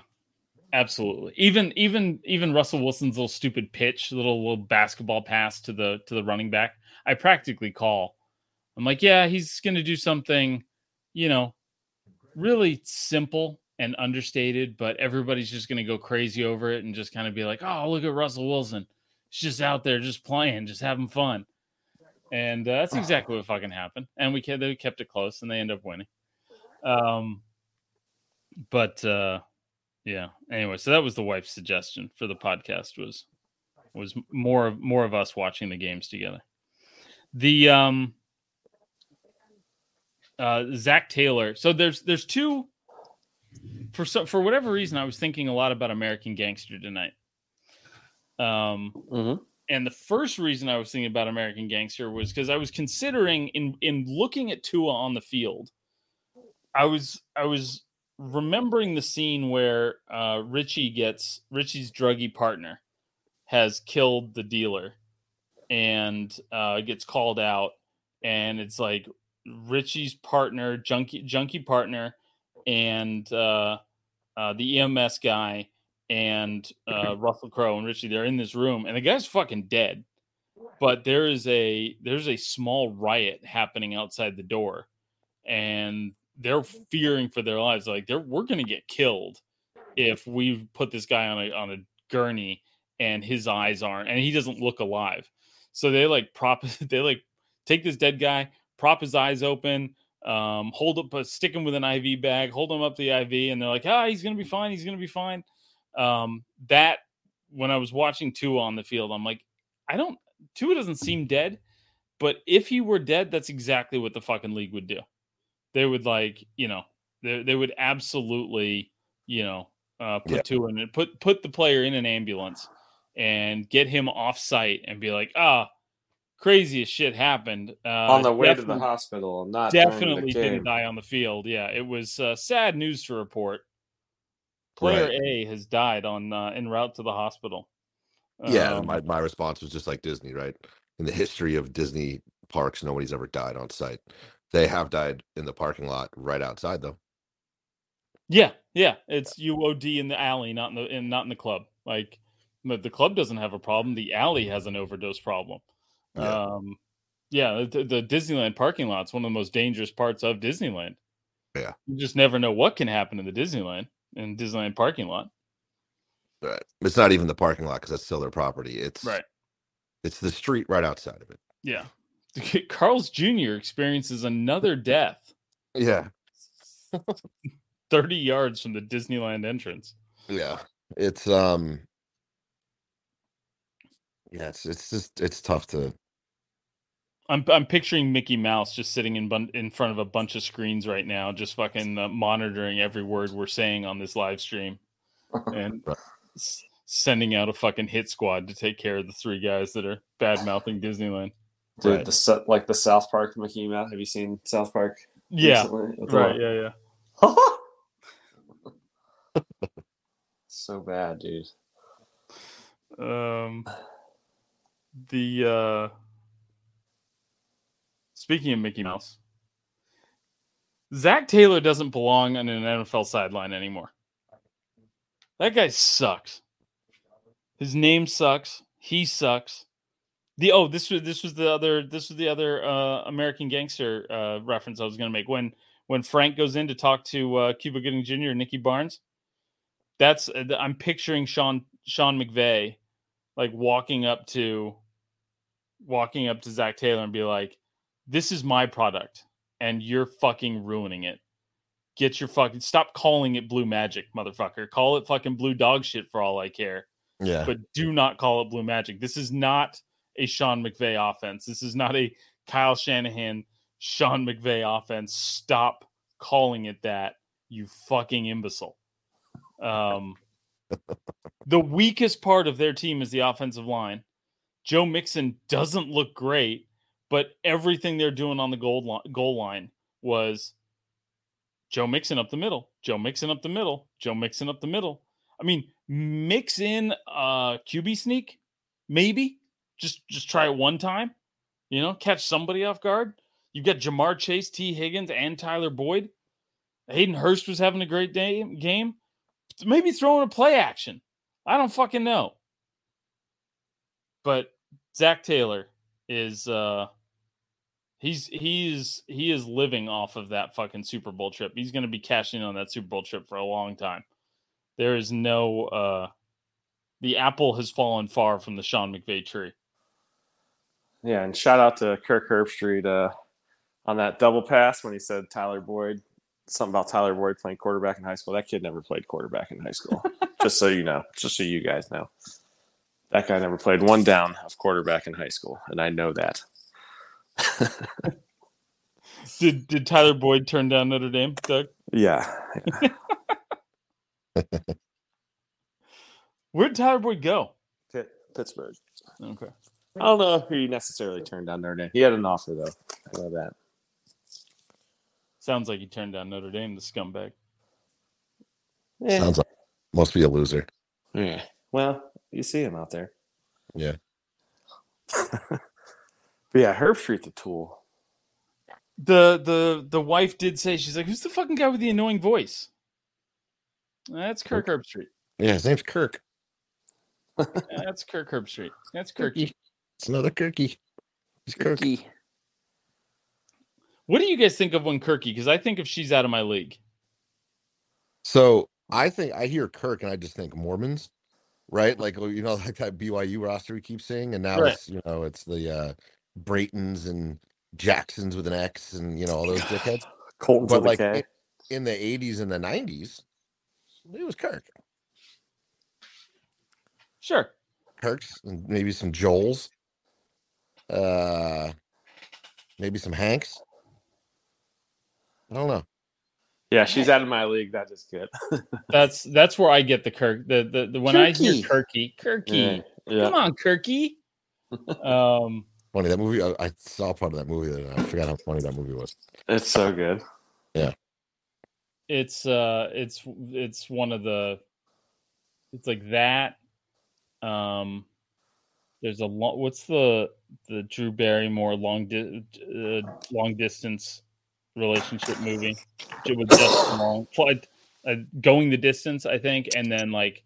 absolutely. Even even even Russell Wilson's little stupid pitch, little little basketball pass to the to the running back. I practically call. I'm like, yeah, he's gonna do something, you know, really simple and understated, but everybody's just gonna go crazy over it and just kind of be like, oh, look at Russell Wilson. He's just out there, just playing, just having fun. And uh, that's exactly what fucking happened. And we kept, they kept it close, and they end up winning. Um, but uh yeah anyway so that was the wife's suggestion for the podcast was was more of more of us watching the games together the um uh zac taylor. So there's there's two for so for whatever reason i was thinking a lot about american gangster tonight. Um Mm-hmm. and the first reason I was thinking about American Gangster was because I was considering in in looking at Tua on the field, I was I was remembering the scene where uh, Richie gets Richie's druggy partner has killed the dealer and uh, gets called out, and it's like Richie's partner, junkie junkie partner, and uh, uh, the EMS guy and uh, <clears throat> Russell Crowe and Richie. They're in this room, and the guy's fucking dead. But there is a there's a small riot happening outside the door, and they're fearing for their lives. Like they're we're gonna get killed if we put this guy on a on a gurney and his eyes aren't and he doesn't look alive. So they like prop <laughs> they like take this dead guy, prop his eyes open, um, hold up, uh, stick him with an IV bag, hold him up the IV, and they're like, ah, he's gonna be fine. He's gonna be fine. Um, that when I was watching Tua on the field, I'm like, I don't. Tua doesn't seem dead, but if he were dead, that's exactly what the fucking league would do. They would like, you know, they they would absolutely, you know, uh, put Yeah. Tua in it, put put the player in an ambulance and get him off site and be like, ah, craziest shit happened uh, On the way to the hospital, not during the definitely didn't die on the field. Yeah, it was uh, sad news to report. Player Right. A has died on uh, en route to the hospital. Yeah, Um, my, my response was just like Disney, right? In the history of Disney parks, nobody's ever died on site. They have died in the parking lot right outside, though. yeah, yeah. It's UOD in the alley, not in the in, not in the club. Like the, the club doesn't have a problem. The alley has an overdose problem. Yeah. Um, yeah, the, the Disneyland parking lot's one of the most dangerous parts of Disneyland. Yeah. you just never know what can happen in the Disneyland in Disneyland parking lot. Right. It's not even the parking lot because that's still their property. It's Right. It's the street right outside of it. Yeah. <laughs> Carl's Jr. experiences another <laughs> death Yeah. <laughs> 30 yards from the Disneyland entrance. Yeah. It's um. Yeah, it's it's just it's tough to. I'm I'm picturing Mickey Mouse just sitting in bun- in front of a bunch of screens right now, just fucking uh, monitoring every word we're saying on this live stream, and <laughs> Right. s- sending out a fucking hit squad to take care of the three guys that are bad mouthing Disneyland. Dude, Right. the Sa- like the South Park Mickey Mouse. Have you seen South Park? Yeah, recently? Right. Yeah, yeah. <laughs> so bad, dude. Um, the uh, speaking of Mickey Mouse, Zac Taylor doesn't belong on an NFL sideline anymore. That guy sucks. His name sucks. He sucks. The oh, this was this was the other this was the other uh, American Gangster uh, reference I was going to make when when Frank goes in to talk to uh, Cuba Gooding Jr. and Nicky Barnes. That's I'm picturing Sean Sean McVay like walking up to walking up to Zac Taylor and be like, "This is my product, and you're fucking ruining it. Get your fucking stop calling it blue magic, motherfucker. Call it fucking blue dog shit for all I care. Yeah. But do not call it blue magic. This is not a Sean McVay offense. This is not a Kyle Shanahan, Sean McVay offense. Stop calling it that, you fucking imbecile. Um, <laughs> the weakest part of their team is the offensive line. Joe Mixon doesn't look great, but everything they're doing on the goal line, goal line was Joe Mixon up the middle, Joe Mixon up the middle, Joe Mixon up the middle. I mean, mix in a QB sneak, maybe just just try it one time. You know, catch somebody off guard. You've got Ja'Marr Chase, Tee Higgins, and Tyler Boyd. Hayden Hurst was having a great day game. Maybe throwing a play action. I don't fucking know. But Zac Taylor is uh he's he's he is living off of that fucking Super Bowl trip. He's going to be cashing on that Super Bowl trip for a long time. There is no uh the apple has fallen far from the Sean McVay tree. Yeah, and shout out to Kirk Herbstreit uh, on that double pass when he said Tyler Boyd something about Tyler Boyd playing quarterback in high school. That kid never played quarterback in high school. <laughs> just so you know, just so you guys know, that guy never played one down of quarterback in high school, and I know that. <laughs> did did Tyler Boyd turn down Notre Dame, Doug? Yeah. <laughs> yeah. Where did Tyler Boyd go? Pitt, Pittsburgh. Okay. I don't know if he necessarily turned down Notre Dame. He had an offer though. I know that. Sounds like he turned down Notre Dame, the scumbag. Yeah. Sounds like must be a loser. Yeah. Well, you see him out there. Yeah. <laughs> but yeah, Herbstreit's a tool. The the the wife did say she's like, "Who's the fucking guy with the annoying voice?" That's Kirk Herbstreit. Yeah, his name's Kirk. That's Kirk Herbstreit. That's Kirky. It's another Kirky. He's Kirk. Kirky. What do you guys think of when Kirky? Because I think if she's out of my league. So I think I hear Kirk and I just think Mormons, right? Like you know, <laughs> like that BYU roster we keep seeing, and now Right. it's you know it's the uh Braytons and Jacksons with an X and you know all those dickheads. <sighs> Colton's But like in, in the '80s and the '90s, it was Kirk, Sure. Kirk's, and maybe some Joels, uh, maybe some Hanks. I don't know. Yeah, she's out of my league. That is good. <laughs> That's that's where I get the Kirk. The the, the when I hear Kirky. Kirky, Kirky. Yeah. Come on, Kirky. <laughs> Um Funny that movie. I, I saw part of that movie. That I forgot how funny that movie was. It's so good. Yeah, it's uh it's it's one of the it's like that um there's a long what's the the drew barrymore long di- uh, long distance relationship movie it was just long uh, going the distance i think and then like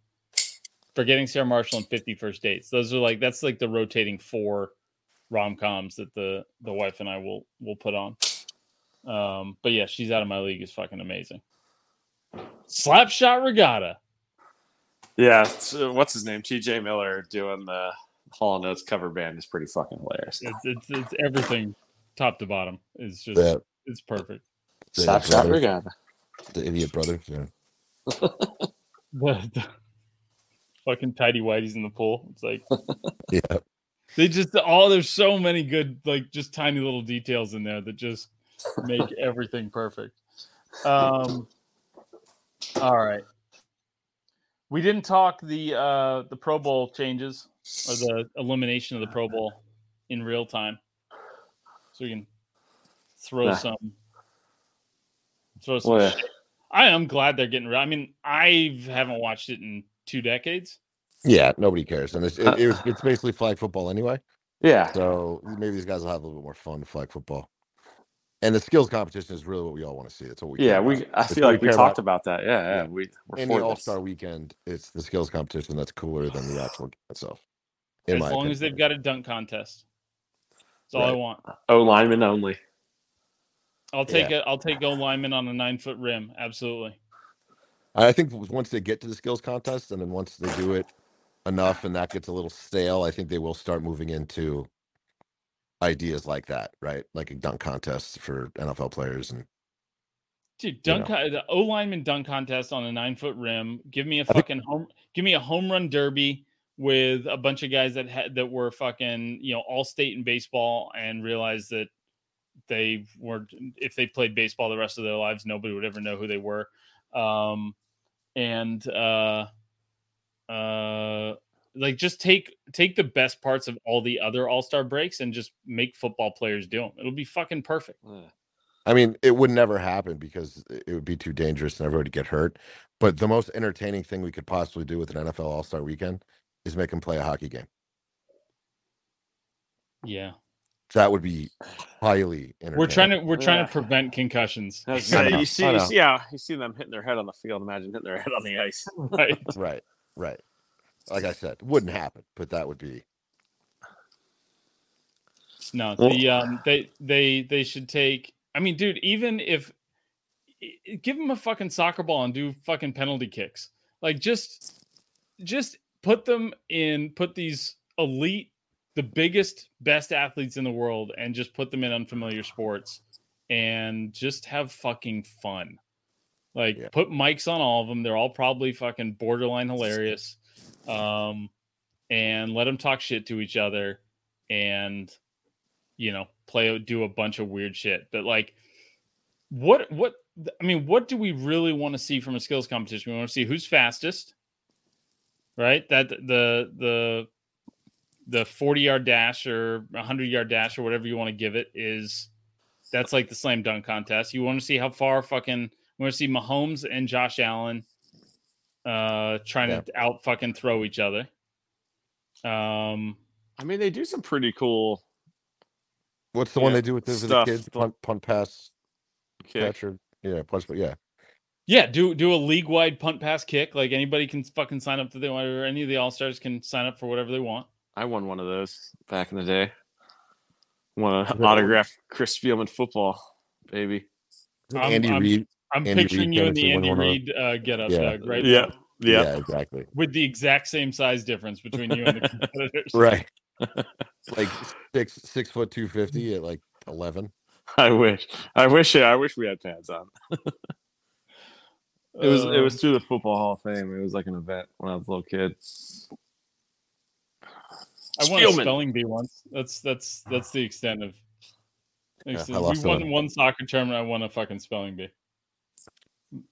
forgetting sarah marshall and 50 first dates those are like that's like the rotating four rom-coms that the the wife and i will will put on um, but yeah, she's out of my league is fucking amazing. Slapshot regatta. Yeah. it's, uh, what's his name? TJ Miller doing the Hall and Oates cover band is pretty fucking hilarious. It's, it's it's everything top to bottom. It's just The, it's perfect. the, Slap shot brothers, the idiot brother. Yeah. <laughs> The, the fucking tidy whiteys in the pool. It's like <laughs> Yeah. they just all there's so many good like just tiny little details in there that just make <laughs> everything perfect. Um all right. We didn't talk the uh the Pro Bowl changes or the elimination of the Pro Bowl in real time. So we can throw Nah. some throw some Well, yeah. shit. I am glad they're getting rid. I mean, I haven't watched it in two decades. Yeah, nobody cares, and it's it, it <laughs> it's basically flag football anyway. Yeah. So maybe these guys will have a little bit more fun with flag football. And the skills competition is really what we all want to see. That's what we. yeah, care we. about. I It's feel like we care talked about. about that. Yeah, yeah. Yeah. We we're Any for All Star weekend, it's the skills competition that's cooler than the actual game itself. As my long as they've got a dunk contest. That's all I want. O lineman only. I'll take it. I'll take O lineman on a nine foot rim. Absolutely. I think once they get to the skills contest, and then once they do it enough, and that gets a little stale, I think they will start moving into ideas like that, right? Like a dunk contest for NFL players, and Dude, dunk co- the O lineman dunk contest on a nine foot rim. Give me a think- fucking home. Give me a home run derby with a bunch of guys that had that were fucking you know all state in baseball and realized that they were if they played baseball the rest of their lives nobody would ever know who they were. Um, and uh, uh, like just take take the best parts of all the other all star breaks and just make football players do them. It'll be fucking perfect. I mean, it would never happen because it would be too dangerous and everybody would get hurt. But the most entertaining thing we could possibly do with an NFL All Star Weekend is make them play a hockey game. Yeah. That would be highly entertaining. We're trying to we're trying Yeah. to prevent concussions. <laughs> <laughs> I was I gonna say, know, you see, you see, yeah, you see them hitting their head on the field. Imagine hitting their head on the ice. <laughs> right. right, right. Like I said, wouldn't happen, but that would be No, Well- the um they they they should take I mean, dude, even if give them a fucking soccer ball and do fucking penalty kicks. Like just just put them in put these elite the biggest best athletes in the world and just put them in unfamiliar sports and just have fucking fun. Like Yeah. put mics on all of them. They're all probably fucking borderline hilarious. Um and let them talk shit to each other and you know play do a bunch of weird shit but like what what i mean what do we really want to see from a skills competition we want to see who's fastest right that the the the 40 yard dash or 100 yard dash or whatever you want to give it is that's like the slam dunk contest you want to see how far fucking we want to see mahomes and josh allen uh trying Yeah. to out fucking throw each other um I mean, they do some pretty cool what's the one they do with the, the kids punt, punt pass kick. catch yeah punch but yeah Yeah, do do a league wide punt pass kick. Like anybody can fucking sign up to the or any of the all stars can sign up for whatever they want. I won one of those back in the day. Won Yeah. an autograph Chris Spielman football, baby. I'm- Andy I'm- Reid I'm Andy picturing Reid you in the Andy Reid uh, get up, Yeah. Doug, right? Yeah. Yeah. yeah exactly With the exact same size difference between you and the <laughs> competitors. right <laughs> like six six foot two fifty at like eleven I wish. I wish. I wish we had pads on. <laughs> It was. it Um, was through the Football Hall of Fame. It was like an event when I was a little kid. I won a spelling bee once. That's that's that's the extent of. Yeah, extent- I we won one. one soccer tournament. I won a fucking spelling bee.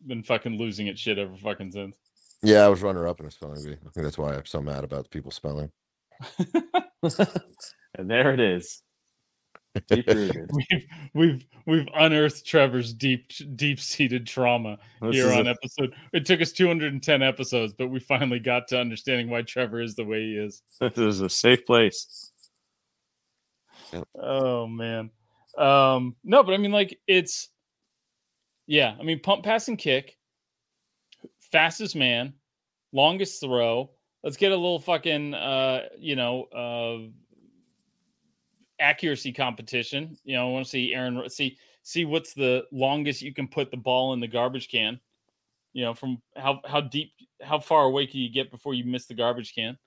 Been fucking losing at shit ever fucking since. yeah I was runner up in a spelling bee I think that's why I'm so mad about people spelling <laughs> <laughs> And there it is. Deep rooted. <laughs> We've we've we've unearthed Trevor's deep deep seated trauma This here is on a- episode. It took us 210 episodes, but we finally got to understanding why Trevor is the way he is. <laughs> this is a safe place. Oh man. Um no, but I mean like it's yeah, I mean punt pass and kick, fastest man, longest throw. Let's get a little fucking uh, you know, uh accuracy competition. You know, I want to see Aaron see see what's the longest you can put the ball in the garbage can. You know, from how how deep how far away can you get before you miss the garbage can?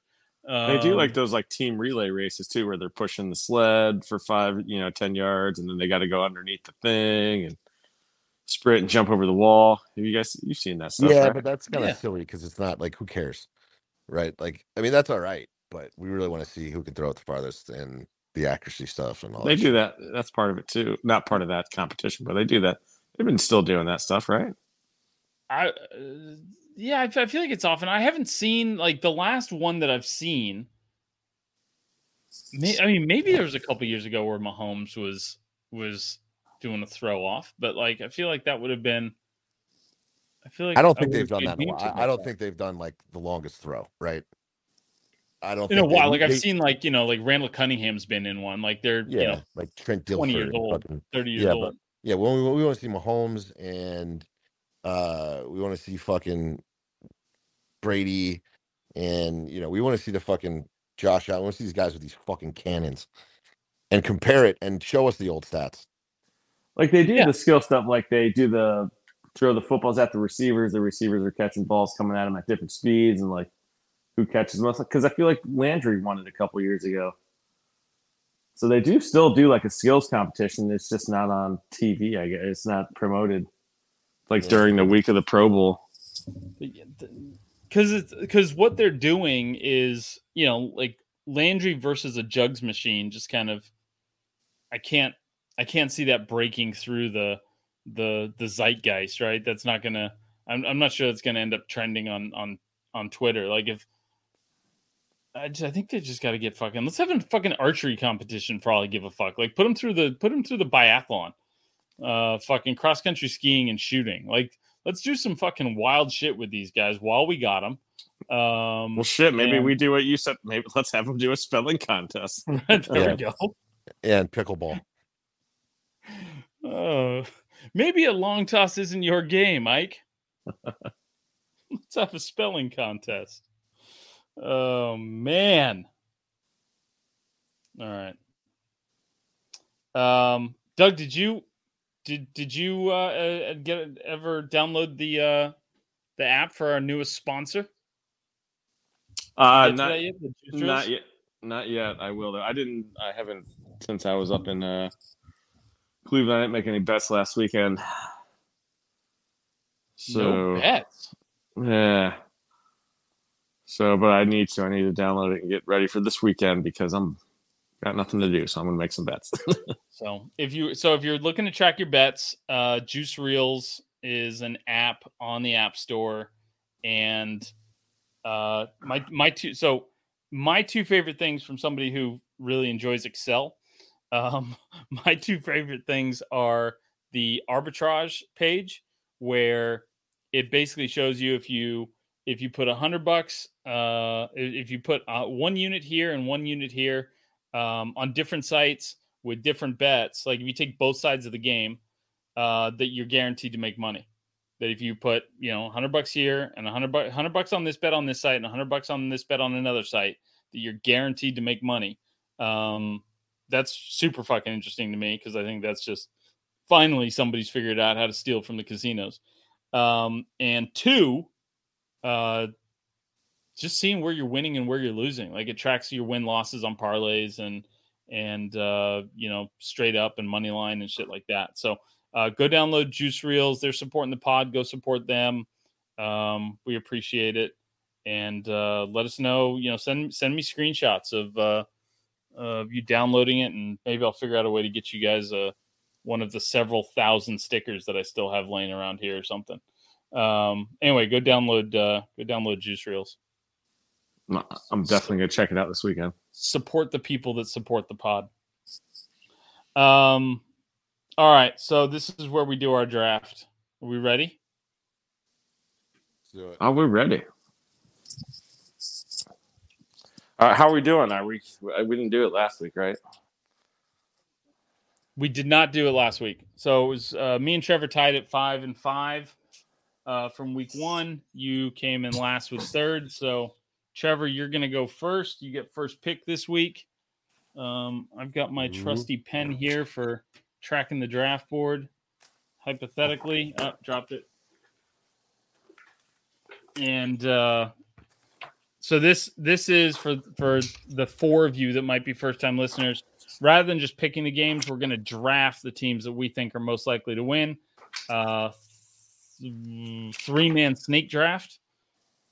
They do like Um, those like team relay races too, where they're pushing the sled for five, you know, ten yards, and then they got to go underneath the thing and sprint and jump over the wall. Have you guys you've seen that stuff? yeah right? but that's kind of Yeah. silly because it's not like who cares right like I mean that's all right but we really want to see who can throw it the farthest and the accuracy stuff and all they that do shit. that. That's part of it too. Not part of that competition, but they do that. They've been still doing that stuff, right? I uh, yeah, I feel like it's often. I haven't seen like the last one that I've seen. May, I mean, maybe there was a couple years ago where Mahomes was was doing a throw off, but like I feel like that would have been. I feel like I don't think would've they've done that. In a while. I, I don't think they've done like the longest throw, right? I don't. in a think they- while. Like I've they- seen, like you know, like Randall Cunningham's been in one. Like they're yeah, you know like Trent Dilfer, 20 years old. fucking- thirty years Yeah, old. Yeah, we, we, we want to see Mahomes and uh we want to see fucking Brady and you know we want to see the fucking Josh Allen. We want to see these guys with these fucking cannons and compare it and show us the old stats. Like they do Yeah. the skill stuff, like they do the throw the footballs at the receivers. The receivers are catching balls coming at them at different speeds, and like who catches most. Because I feel like Landry won it a couple years ago. So they do still do like a skills competition. It's just not on TV. I guess it's not promoted like Yeah. during the week of the Pro Bowl. because it's because what they're doing is you know like Landry versus a jugs machine just kind of I can't I can't see that breaking through the the the zeitgeist right that's not gonna I'm, I'm not sure it's gonna end up trending on on on Twitter like if I, just, I think they just got to get fucking let's have a fucking archery competition for all I give a fuck like put them through the put them through the biathlon uh fucking cross country skiing and shooting like let's do some fucking wild shit with these guys while we got them. Um, Well, shit. Maybe and- we do what you said. Maybe <laughs> let's have them do a spelling contest. <laughs> there Yeah. we go. And pickleball. Oh, maybe a long toss isn't your game, Ike. <laughs> let's have a spelling contest. Oh man! All right. Um, Doug, did you did did you uh, uh, get ever download the uh, the app for our newest sponsor? Uh, not, yet? Not yet. Not yet. I will. though. I didn't. I haven't since I was up in uh, Cleveland. I didn't make any bets last weekend. So no bets. yeah. So, but I need to. I need to download it and get ready for this weekend because I'm got nothing to do. So I'm gonna make some bets. <laughs> So if you so if you're looking to track your bets, uh, Juice Reels is an app on the App Store, and uh, my my two so my two favorite things from somebody who really enjoys Excel. Um, <laughs> my two favorite things are the arbitrage page where it basically shows you if you if you put a hundred bucks uh if you put uh, one unit here and one unit here um, on different sites with different bets like if you take both sides of the game uh that you're guaranteed to make money. That if you put you know 100 bucks here and 100 bucks 100 bucks on this bet on this site and 100 bucks on this bet on another site that you're guaranteed to make money. Um that's super fucking interesting to me because i think that's just finally somebody's figured out how to steal from the casinos. Um and two uh just seeing where you're winning and where you're losing. Like it tracks your win losses on parlays and and uh you know straight up and money line and shit like that. So uh go download juice reels. They're supporting the pod. Go support them. Um we appreciate it. And uh let us know you know send send me screenshots of uh of you downloading it and maybe i'll figure out a way to get you guys uh one of the several thousand stickers that i still have laying around here or something um anyway go download uh go download juice reels I'm definitely gonna check it out this weekend. support the people that support the pod. Um, all right, so this is where we do our draft. Are we ready? So, Oh, we're ready. Uh, how are we doing? Are we? We didn't do it last week, right? We did not do it last week, so it was uh, me and Trevor tied at five and five uh, from week one. You came in last with third, so Trevor, you're going to go first. You get first pick this week. Um, I've got my Ooh. trusty pen here for tracking the draft board. Hypothetically, oh, dropped it. And uh, so this this is for for the four of you that might be first time listeners. Rather than just picking the games, we're going to draft the teams that we think are most likely to win. Uh, three man snake draft,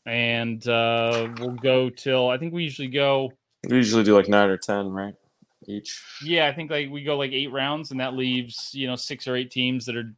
and uh, we'll go till I think we usually go. We usually do like nine or ten, right? Each. Yeah, I think like we go like eight rounds, and that leaves you know six or eight teams that are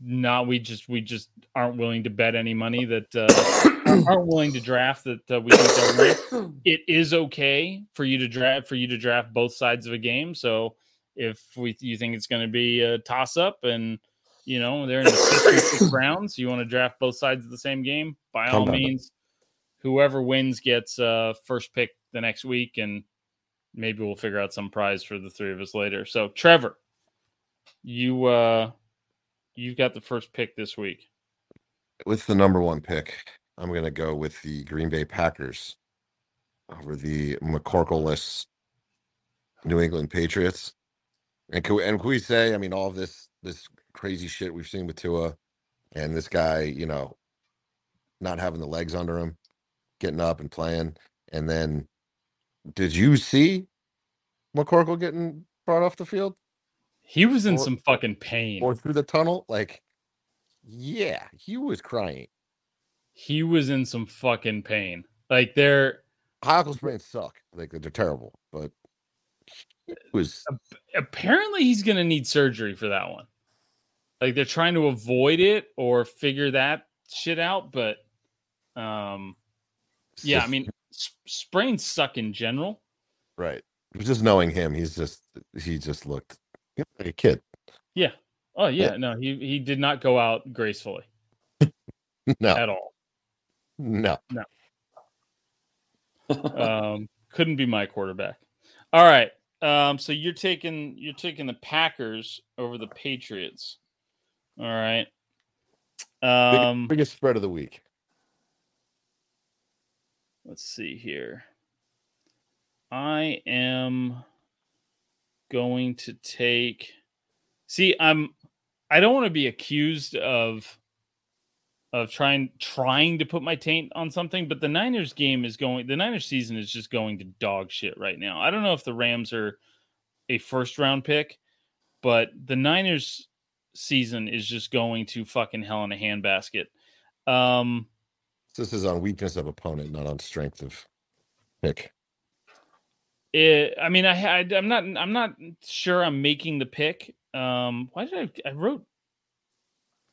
not. We just we just aren't willing to bet any money that uh, <coughs> aren't willing to draft that uh, we think they'll win. It is okay for you to draft for you to draft both sides of a game. So if we you think it's going to be a toss up and you know they're in the fifth rounds, you want to draft both sides of the same game. By all means, whoever wins gets uh, first pick the next week, and maybe we'll figure out some prize for the three of us later. So Trevor, you uh you've got the first pick this week. With the number one pick, I'm going to go with the Green Bay Packers over the McCorkle-less New England Patriots. And can we, and can we say, I mean, all of this this crazy shit we've seen with Tua, and this guy, you know, not having the legs under him, getting up and playing, and then did you see McCorkle getting brought off the field He was in Or- some fucking pain. or through the tunnel? Like, yeah, he was crying. he was in some fucking pain. Like they're High ankle sprains suck. Like they're terrible, but it was apparently he's going to need surgery for that one. Like they're trying to avoid it or figure that shit out, but um yeah, I mean s- sprains suck in general. right. Just knowing him, he's just he just looked like a kid. Yeah. Oh yeah, Yeah. no, he he did not go out gracefully <laughs> No, at all. No. No. Um couldn't be my quarterback. All right. Um so you're taking you're taking the Packers over the Patriots. All right. Um biggest spread of the week. let's see here. I am going to take See, I'm I don't want to be accused of of trying trying to put my taint on something, but the Niners game is going the Niners season is just going to dog shit right now. I don't know if the Rams are a first round pick, but the Niners season is just going to fucking hell in a handbasket. Um This is on weakness of opponent, not on strength of pick. It, I mean, I, I I'm not I'm not sure I'm making the pick. Um, why did I I wrote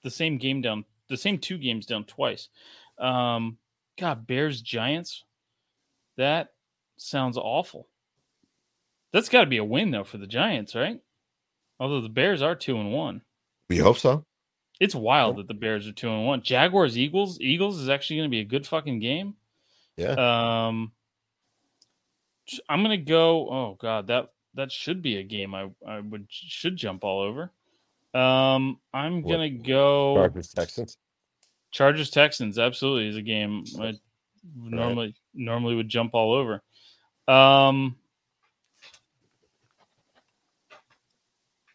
the same game down, the same two games down twice. Um, God, Bears Giants. That sounds awful. That's got to be a win though for the Giants, right? Although the Bears are two and one. We hope so. It's wild that the Bears are two and one. Jaguars Eagles Eagles is actually going to be a good fucking game. Yeah. Um, I'm gonna go. Oh god, that that should be a game I I would should jump all over. Um, I'm What? gonna go Chargers Texans. Chargers Texans. Absolutely is a game I normally normally would jump all over. Um,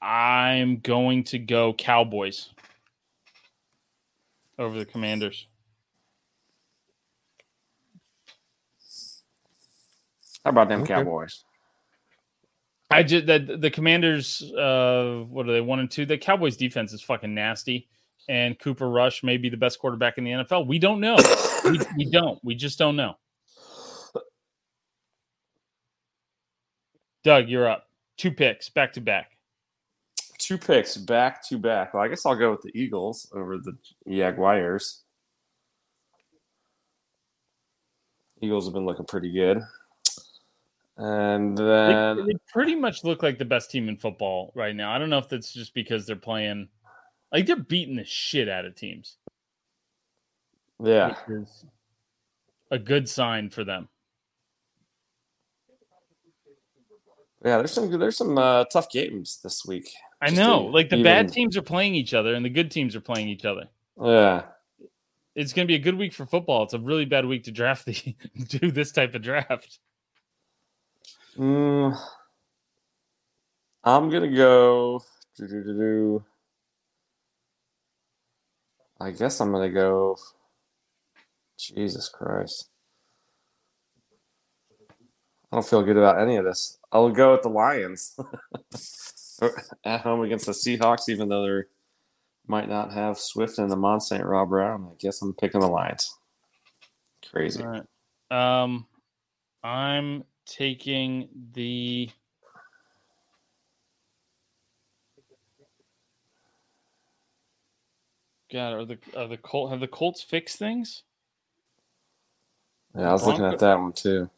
I'm going to go Cowboys over the Commanders. How about them Okay. Cowboys? I just that the Commanders, uh, what are they one and two? The Cowboys defense is fucking nasty, and Cooper Rush may be the best quarterback in the NFL. We don't know. <coughs> we, we don't. We just don't know. Doug, you're up. Two picks back to back. Two picks back to back. Well, I guess I'll go with the Eagles over the Jaguars. Eagles have been looking pretty good. And then they pretty much look like the best team in football right now. I don't know if that's just because they're playing, like they're beating the shit out of teams. yeah, a good sign for them. yeah. There's some there's some uh, tough games this week. I Just know, to like the bad teams are playing each other and the good teams are playing each other. Yeah, It's going to be a good week for football. It's a really bad week to draft <laughs> the do this type of draft. Mm, I'm gonna go. doo-doo-doo-doo. I guess I'm gonna go. Jesus Christ. I don't feel good about any of this. I'll go with the Lions <laughs> at home against the Seahawks, even though they might not have Swift and the Mont St. Rob Brown. I guess I'm picking the Lions. Crazy. All right. Um, I'm taking the. God, are the are the Colt have the Colts fixed things? Yeah, I was looking at that one too.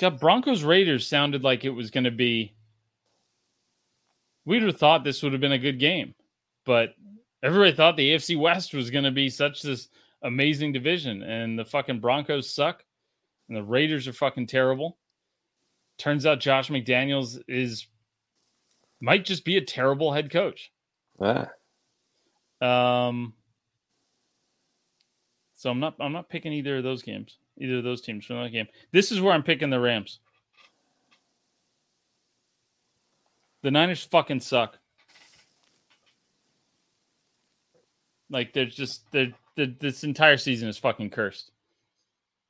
God, Broncos Raiders sounded like it was going to be. We'd have thought this would have been a good game, but everybody thought the AFC West was going to be such this amazing division, and the fucking Broncos suck, and the Raiders are fucking terrible. Turns out Josh McDaniels is might just be a terrible head coach. Yeah. Um, so I'm not I'm not picking either of those games, either of those teams from that game. This is where I'm picking the Rams. The Niners fucking suck. Like they're just they're, they're this entire season is fucking cursed,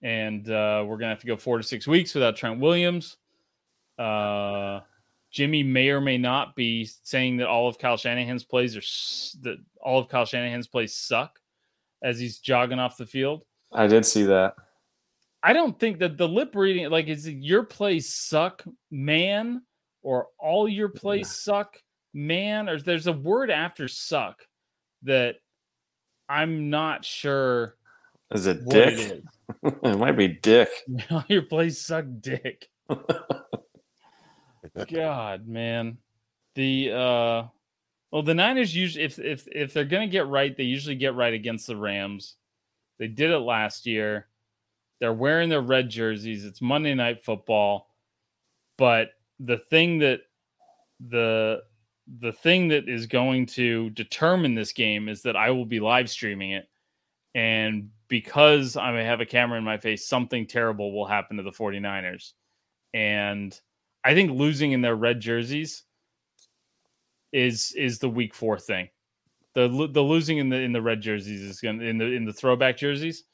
and uh, we're gonna have to go four to six weeks without Trent Williams. Uh, Jimmy may or may not be saying that all of Kyle Shanahan's plays are that all of Kyle Shanahan's plays suck as he's jogging off the field. I did see that. I don't think that the lip reading, like, is it your plays suck, man, or all your plays suck, man, or there's a word after suck that I'm not sure Is it Dick? it is. <laughs> it might be Dick. <laughs> all your plays suck, dick. <laughs> God, man. The uh well the Niners usually if if if they're gonna get right, they usually get right against the Rams. They did it last year. They're wearing their red jerseys. It's Monday night football. But the thing that the the thing that is going to determine this game is that I will be live streaming it. And because I have a camera in my face, something terrible will happen to the 49ers. And I think losing in their red jerseys is is the week four thing. The the losing in the in the red jerseys is to in the in the throwback jerseys.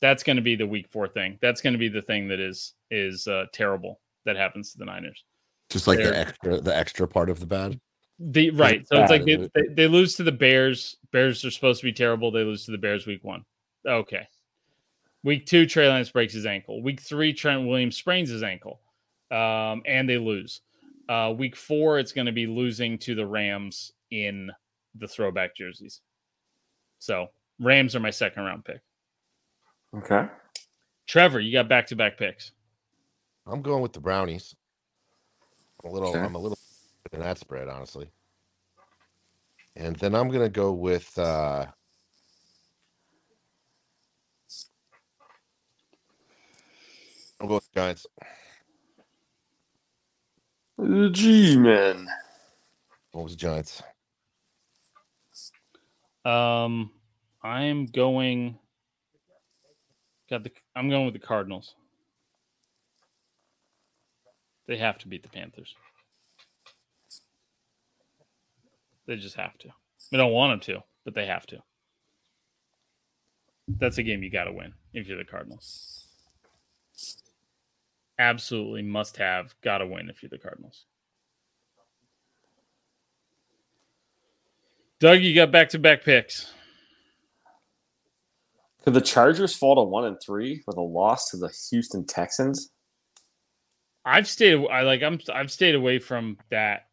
That's going to be the week four thing. That's going to be the thing that is is uh, terrible that happens to the Niners. Just like They're- the extra, the extra part of the bad. The right, so it's like they, bad. they, they lose to the Bears. Bears are supposed to be terrible. They lose to the Bears week one. Okay. Week two, Trey Lance breaks his ankle. Week three, Trent Williams sprains his ankle, um, and they lose. Uh, week four, it's going to be losing to the Rams in the throwback jerseys. So Rams are my second round pick. Okay. Trevor, you got back to back picks. I'm going with the brownies. I'm a little. Okay. I'm a little in that spread, honestly. And then I'm gonna go with. uh I'll go with the Giants. The G men. What was the Giants? Um, I'm going. Got the. I'm going with the Cardinals. They have to beat the Panthers. They just have to. They don't want them to, but they have to. That's a game you got to win if you're the Cardinals. Absolutely must have, got to win if you're the Cardinals. Doug, you got back to back picks. Could the Chargers fall to one and three with a loss to the Houston Texans? I've stayed. I like. I'm. I've stayed away from that.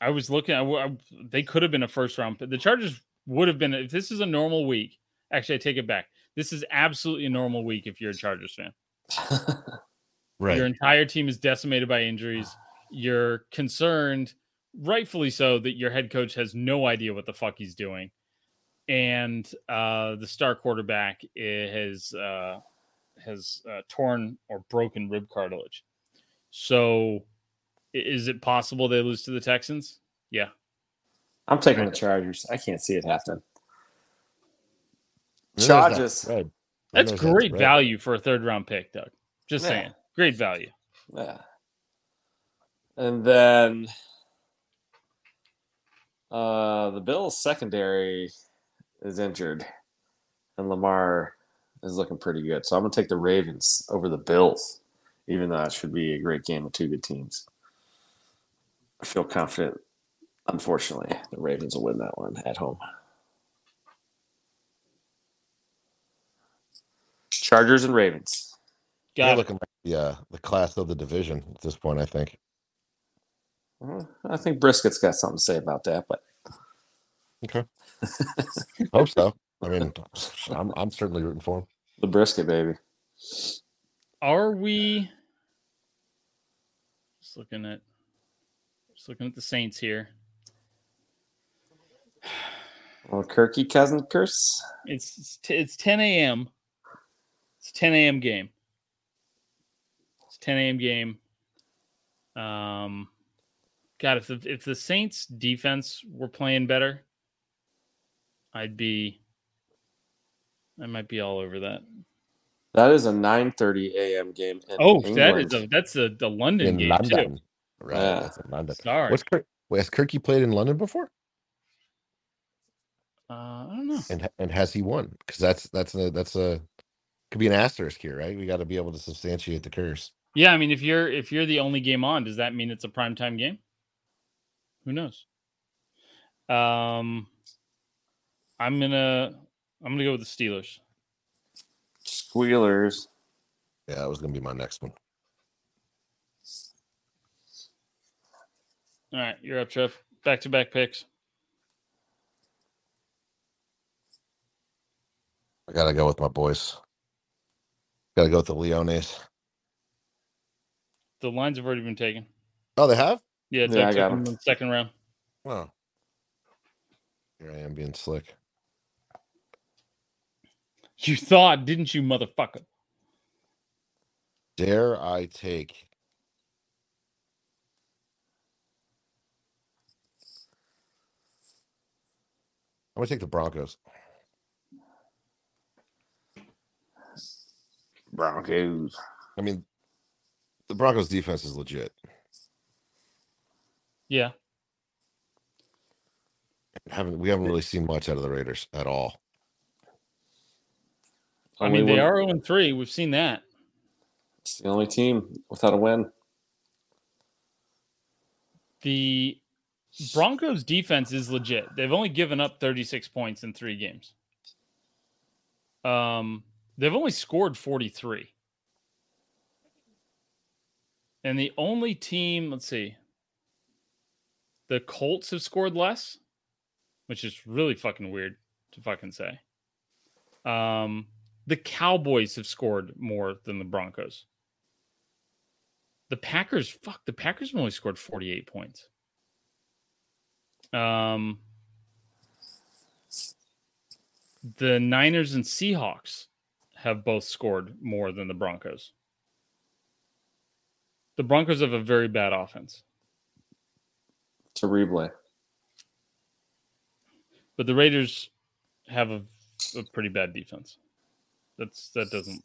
I was looking. I, I- they could have been a first round. The Chargers would have been if this is a normal week. Actually, I take it back. This is absolutely a normal week if you're a Chargers fan. <laughs> Right. Your entire team is decimated by injuries. You're concerned, rightfully so, that your head coach has no idea what the fuck he's doing, and uh, the star quarterback i- has uh, has uh, torn or broken rib cartilage. So, is it possible they lose to the Texans? Yeah, I'm taking the Chargers. I can't see it happen. There's that Chargers. that's There's that great spread. value for a third round pick, Doug. Just Yeah. saying, great value. Yeah. And then uh the Bills secondary is injured and Lamar is looking pretty good. So I'm gonna take the Ravens over the Bills, even though it should be a great game with two good teams. I feel confident. Unfortunately, the Ravens will win that one at home. Chargers and Ravens. They're looking like the uh, the class of the division at this point. I think. Well, I think Brisket's got something to say about that, but Okay. <laughs> Hope so. I mean, I'm I'm certainly rooting for him. the brisket, baby. Are we just looking at just looking at the Saints here? <sighs> Well, Kirky cousin curse. It's it's, t- it's 10 a.m. It's 10 a.m. game. It's 10 a.m. game. Um, God, if the if the Saints defense were playing better, I'd be I might be all over that. That is a 9:30 a.m. game. In Oh, that England. is a that's the the London in game London. too. Right. Yeah. That's in London. Sorry. What's Kirk, wait, has Kirky played in London before? Uh, I don't know. And and has he won? Because that's that's a that's a could be an asterisk here, right? We got to be able to substantiate the curse. Yeah, I mean, if you're if you're the only game on, does that mean it's a primetime game? Who knows? Um, I'm gonna I'm gonna go with the Steelers. Squealers. Yeah, that was gonna be my next one. All right, you're up, Jeff. Back to back picks. I gotta go with my boys. Gotta go with the Leones. The Lions have already been taken. Oh, they have? Yeah, Yeah, I got them 'em. in the second round. Oh. Here I am being slick. <laughs> You thought, didn't you, motherfucker? Dare I take I'm gonna take the Broncos. Broncos. I mean, the Broncos defense is legit. Yeah, Haven't we haven't really seen much out of the Raiders at all. I mean they one- are 0 3. We've seen that. It's the only team without a win. The Broncos defense is legit. They've only given up 36 points in three games. Um, they've only scored 43. And the only team, let's see, the Colts have scored less, which is really fucking weird to fucking say. Um, the Cowboys have scored more than the Broncos. The Packers, fuck, the Packers have only scored 48 points. Um, the Niners and Seahawks have both scored more than the Broncos. The Broncos have a very bad offense, Terrible. but the Raiders have a, a pretty bad defense. That's that doesn't.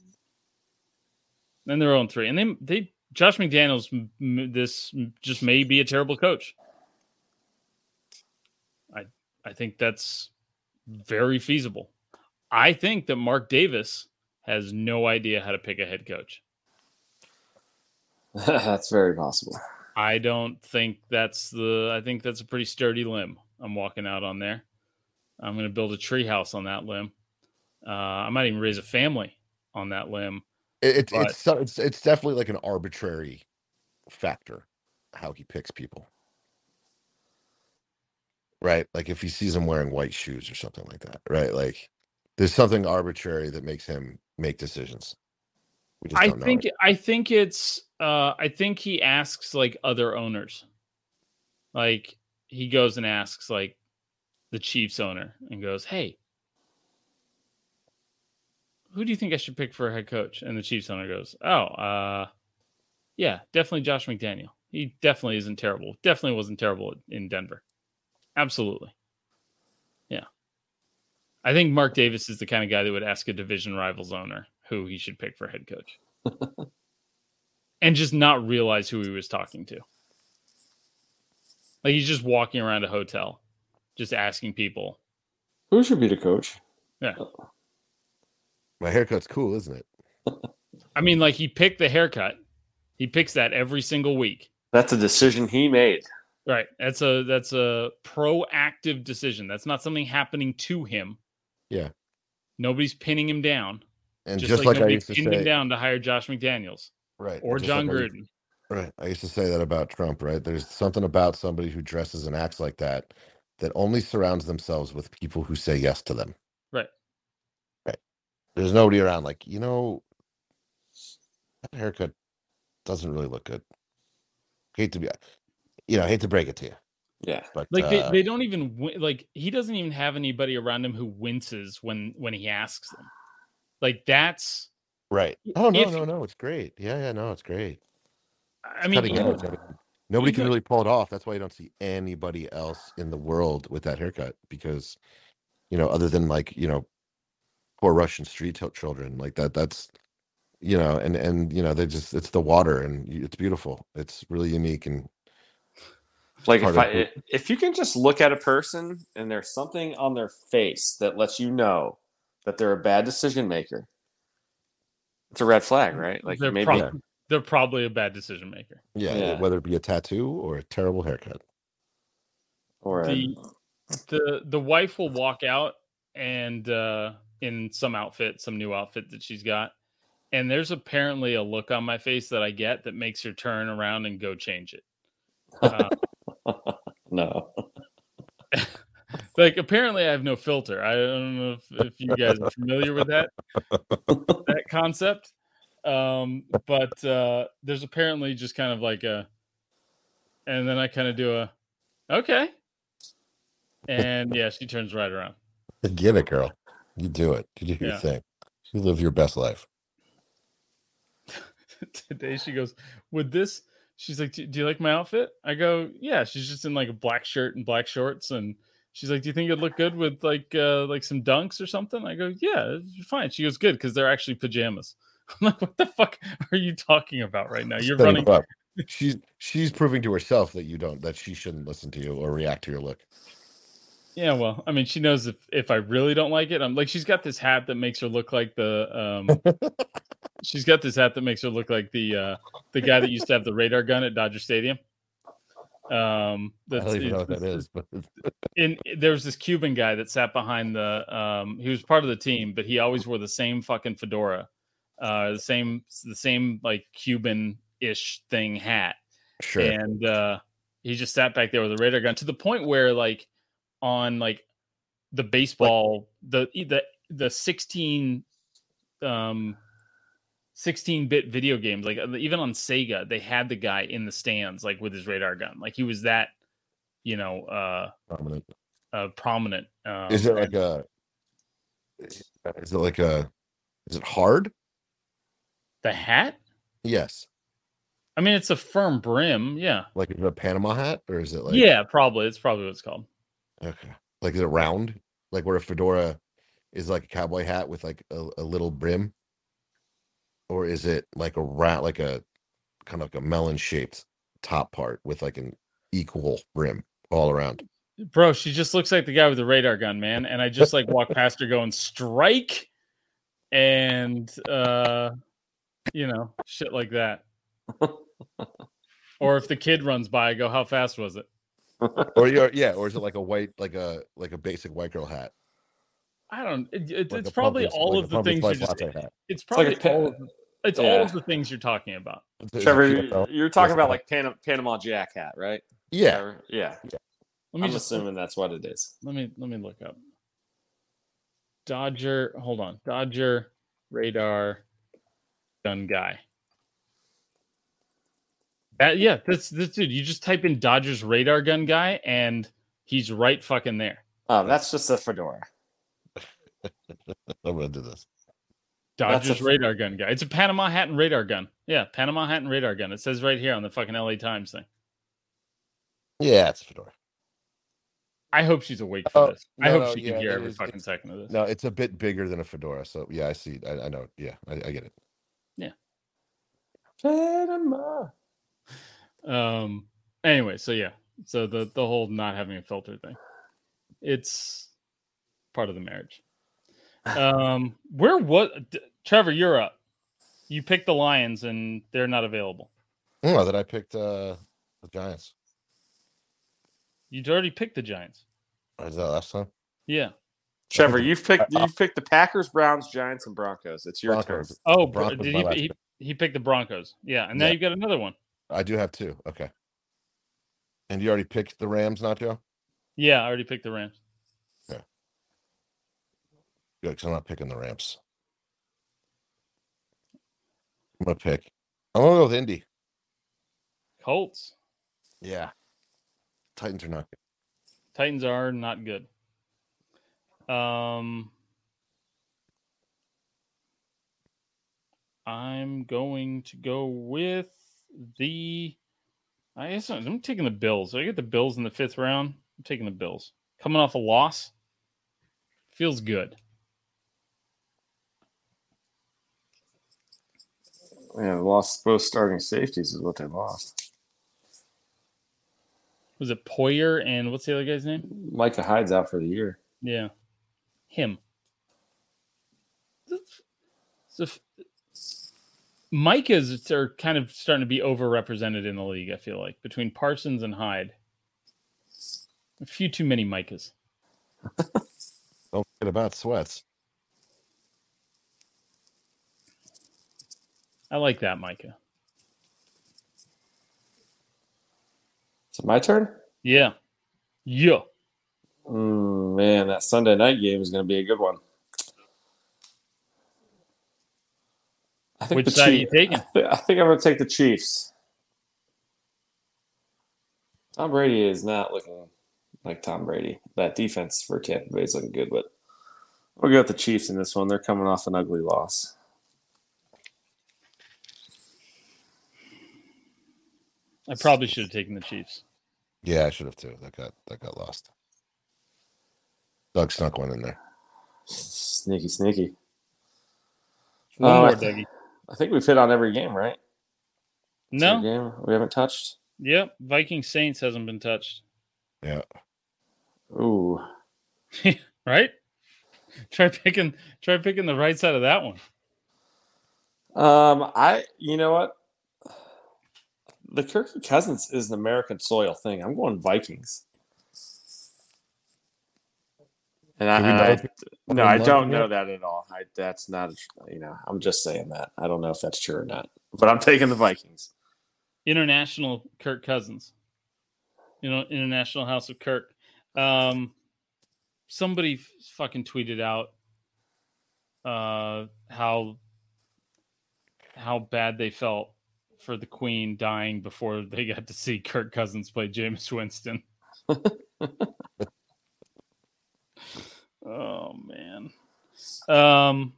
And they're on three, and they they Josh McDaniels. m- m- This just may be a terrible coach. I I think that's very feasible. I think that Mark Davis has no idea how to pick a head coach. <laughs> That's very possible. I don't think that's the. I think that's a pretty sturdy limb. I'm walking out on there. I'm going to build a treehouse on that limb. Uh, I might even raise a family on that limb. It, it, But- it's it's it's definitely like an arbitrary factor how he picks people. Right? Like if he sees him wearing white shoes or something like that, right? Like there's something arbitrary that makes him make decisions. I think it. I think it's uh I think he asks like other owners. Like he goes and asks like the Chiefs owner and goes, "Hey, who do you think I should pick for a head coach?" And the Chiefs owner goes, "Oh, uh yeah, definitely Josh McDaniel. He definitely isn't terrible. Definitely wasn't terrible in Denver. Absolutely. Yeah. I think Mark Davis is the kind of guy that would ask a division rivals owner who he should pick for head coach <laughs> and just not realize who he was talking to. Like he's just walking around a hotel, just asking people. Who should be the coach? My haircut's cool, isn't it? I mean, like he picked the haircut. He picks that every single week. That's a decision he made. Right. That's a that's a proactive decision. That's not something happening to him. Yeah. Nobody's pinning him down. And Just, just, like, like, I used to pinned him down to hire Josh McDaniels right, or Jon like I Gruden. Right. I used to say that about Trump, right? There's something about somebody who dresses and acts like that that only surrounds themselves with people who say yes to them. Right. Right. There's nobody around like, you know, that haircut doesn't really look good. Hate to be, you know, hate to break it to you, Yeah. but Like uh, they, they don't even win, like he doesn't even have anybody around him who winces when when he asks them. Like that's right. Oh no, if- no, no, it's great. Yeah, yeah, no, it's great. I mean Cutting even- edge. I mean, Nobody can got- really pull it off. That's why you don't see anybody else in the world with that haircut because, you know, other than like you know, poor Russian street children like that. That's you know, and and you know, they just it's the water and it's beautiful. It's really unique and Like if I of if you can just look at a person and there's something on their face that lets you know that they're a bad decision maker, it's a red flag, right? Like they're, maybe prob- they're probably a bad decision maker. yeah, Yeah. whether it be a tattoo or a terrible haircut. or a- The the the wife will walk out and uh in some outfit, some new outfit that she's got. And there's apparently a look on my face that I get that makes her turn around and go change it. Uh, <laughs> no. <laughs> like apparently I have no filter. I don't know if, if you guys are familiar with that that concept. Um, but uh there's apparently just kind of like a and then I kind of do a okay. And yeah, she turns right around. Get it, girl. You do it. You do your Yeah. thing. You live your best life. <laughs> Today she goes, Would this she's like, Do do you like my outfit? I go, Yeah. She's just in like a black shirt and black shorts and She's like, "Do you think it'd look good with like uh like some dunks or something?" I go, "Yeah, it's fine." She goes, "Good," because they're actually pajamas. <laughs> I'm like, "What the fuck are you talking about right now? You're Setting running you up. <laughs> She's she's proving to herself that you don't that she shouldn't listen to you or react to your look. Yeah, well, I mean, she knows if if I really don't like it, I'm like, she's got this hat that makes her look like the um, <laughs> she's got this hat that makes her look like the uh the guy that used to have the radar gun at Dodger Stadium. Um, I don't even know what that is, but in there was this Cuban guy that sat behind the um he was part of the team, but he always wore the same fucking fedora. Uh the same the same like Cuban ish thing hat. sure. And uh he just sat back there with a radar gun to the point where like on like the baseball the the the 16 um 16-bit video games like uh, even on Sega they had the guy in the stands like with his radar gun like he was that you know uh Prominent. uh, prominent. Um, Is it like a? Is it like a? Is it hard? the hat? Yes. I mean, it's a firm brim. Yeah, Like is it a Panama hat or is it like? yeah, probably. It's probably what it's called. Okay. Like is it round? Like where a fedora is like a cowboy hat with like a, a little brim, or is it like a rat, like a kind of like a melon shaped top part with like an equal brim all around? Bro, she just looks like the guy with the radar gun, man. And I just like walk <laughs> past her going strike, and uh, you know, shit like that. <laughs> or if the kid runs by, I go, "How fast was it?" Or <laughs> you're, yeah, or is it like a white, like a like a basic white girl hat? I don't. It, it- Like it's probably pumpkin- all like of the things you spice just. latte hat. It's It's like probably a pa- all. Of, it's all yeah. of the things you're talking about. Trevor, you- you're talking about like Pan- Panama Jack hat, right? Yeah, Trevor? Yeah. Let me I'm just assuming that's what it is. let me let me look up Dodger. Hold on, Dodger radar gun guy. That yeah, that's this dude. You just type in Dodgers radar gun guy, and he's right fucking there. Oh, that's just a fedora. <laughs> I'm gonna do this. That's a Dodgers radar gun guy. It's a Panama hat and radar gun. Yeah, Panama hat and radar gun. It says right here on the fucking LA Times thing. Yeah, it's a fedora. I hope she's awake for Oh, this. I hope no, she yeah, can hear every is- fucking second of this. No, it's a bit bigger than a fedora. So yeah, I see. I, I know. Yeah, I, I get it. Yeah. Panama. Um. Anyway, so yeah, so the the whole not having a filter thing, it's part of the marriage. Um. Where what? D- Trevor, you're up. You picked the Lions, and they're not available. Oh, that I picked uh the Giants. You'd already picked the Giants. Was that last time? Yeah. Trevor, you've picked you've picked the Packers, Browns, Giants, and Broncos. It's your Broncos. turn. Oh, bro, Broncos did he, he? He picked the Broncos. Yeah, and now Yeah. you got another one. I do have two. Okay. And you already picked the Rams, not Joe? Yeah, I already picked the Rams. Good, because I'm not picking the Rams. I'm gonna pick. I'm gonna go with Indy. Colts. Yeah. Titans are not good. Titans are not good. Um, I'm going to go with the I guess I'm taking the Bills. I get the Bills in the fifth round. I'm taking the Bills. Coming off a loss, feels good. Yeah, they lost both starting safeties is what they lost. Was it Poyer and what's the other guy's name? Micah Hyde's out for the year. Yeah, him. Micahs are kind of starting to be overrepresented in the league. I feel like between Parsons and Hyde, a few too many Micahs. <laughs> Don't forget about sweats. I like that Micah. Is it my turn? Yeah, yeah. Mm, man, that Sunday night game is going to be a good one. I think Which the side are you taking? I thi- I think I'm going to take the Chiefs. Tom Brady is not looking like Tom Brady. That defense for Tampa Bay is looking good, but we'll go with the Chiefs in this one. They're coming off an ugly loss. I probably should have taken the Chiefs. Yeah, I should have too. That got that got lost. Doug snuck one in there. Sneaky, sneaky. One Uh, more, I Dougie. I think we've hit on every game, right? No. Every game we haven't touched. Yep. Viking Saints hasn't been touched. Yeah. Ooh, <laughs> Right? Try picking try picking the right side of that one. Um, I you know what? The Kirky Cousins is an American soil thing. I'm going Vikings. And Do we know I, I no, I don't know that at all. I that's not you know. I'm just saying that. I don't know if that's true or not. But I'm taking the Vikings. International Kirk Cousins. You know, International House of Kirk. Um somebody fucking tweeted out uh how how bad they felt for the Queen dying before they got to see Kirk Cousins play Jameis Winston. <laughs> oh man. Um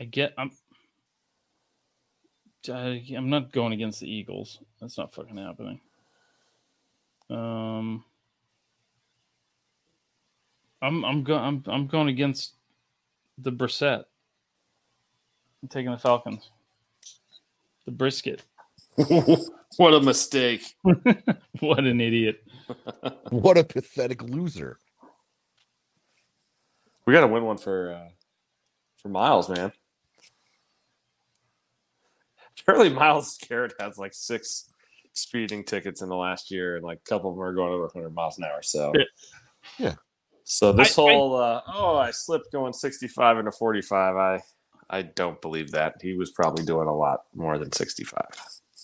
I get I'm I'm not going against the Eagles. That's not fucking happening. Um I'm I'm going I'm I'm going against the Brissett. I'm taking the Falcons. The brisket. <laughs> what a mistake. <laughs> what an idiot. <laughs> What a pathetic loser. We got to win one for uh, for Myles, man. Apparently, Myles Garrett has like six speeding tickets in the last year, and like a couple of them are going over 100 miles an hour. So, Yeah. Yeah. So this I- I- whole uh, oh, I slipped going 65 into 45. I I don't believe that. He was probably doing a lot more than 65.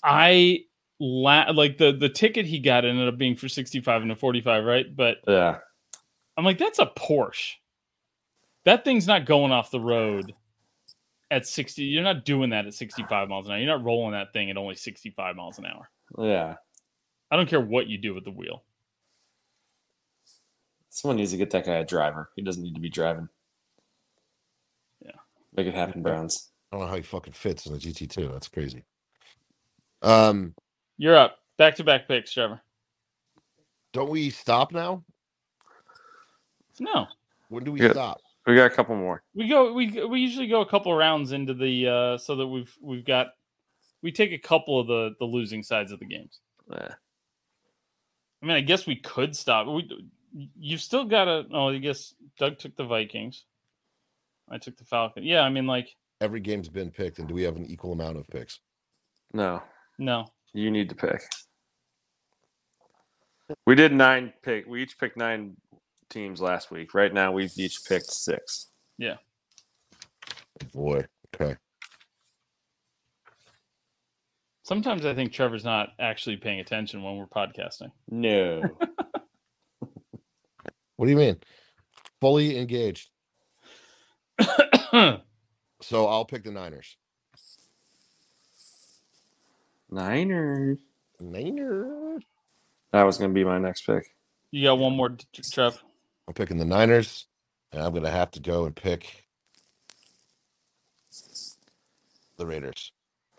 I la- like the the ticket he got ended up being for 65 and a 45, right? But Yeah. I'm like, that's a Porsche. That thing's not going off the road at 60. You're not doing that at 65 miles an hour. You're not rolling that thing at only 65 miles an hour. Yeah. I don't care what you do with the wheel. Someone needs to get that guy a driver. He doesn't need to be driving. Yeah. Make it happen, Browns. I don't know how he fucking fits in a GT2. That's crazy. Um, You're up. Back to back picks, Trevor. don't we stop now? No. When do we Yeah. stop? We got a couple more. We go we we usually go a couple rounds into the uh so that we've we've got we take a couple of the the losing sides of the games. Yeah. I mean, I guess we could stop. We you've still got to oh, I guess Doug took the Vikings. I took the Falcon. Yeah, I mean like Every game's been picked, and do we have an equal amount of picks? No. No. You need to pick. We did nine pick. We each picked nine teams last week. Right now, we've each picked six. Yeah. Boy, okay. Sometimes I think Trevor's not actually paying attention when we're podcasting. No. <laughs> What do you mean? Fully engaged. <coughs> So I'll pick the Niners. Niners. Niners. That was going to be my next pick. you got one more, t- t- Trev. I'm picking the Niners, and I'm gonna have to go and pick the Raiders.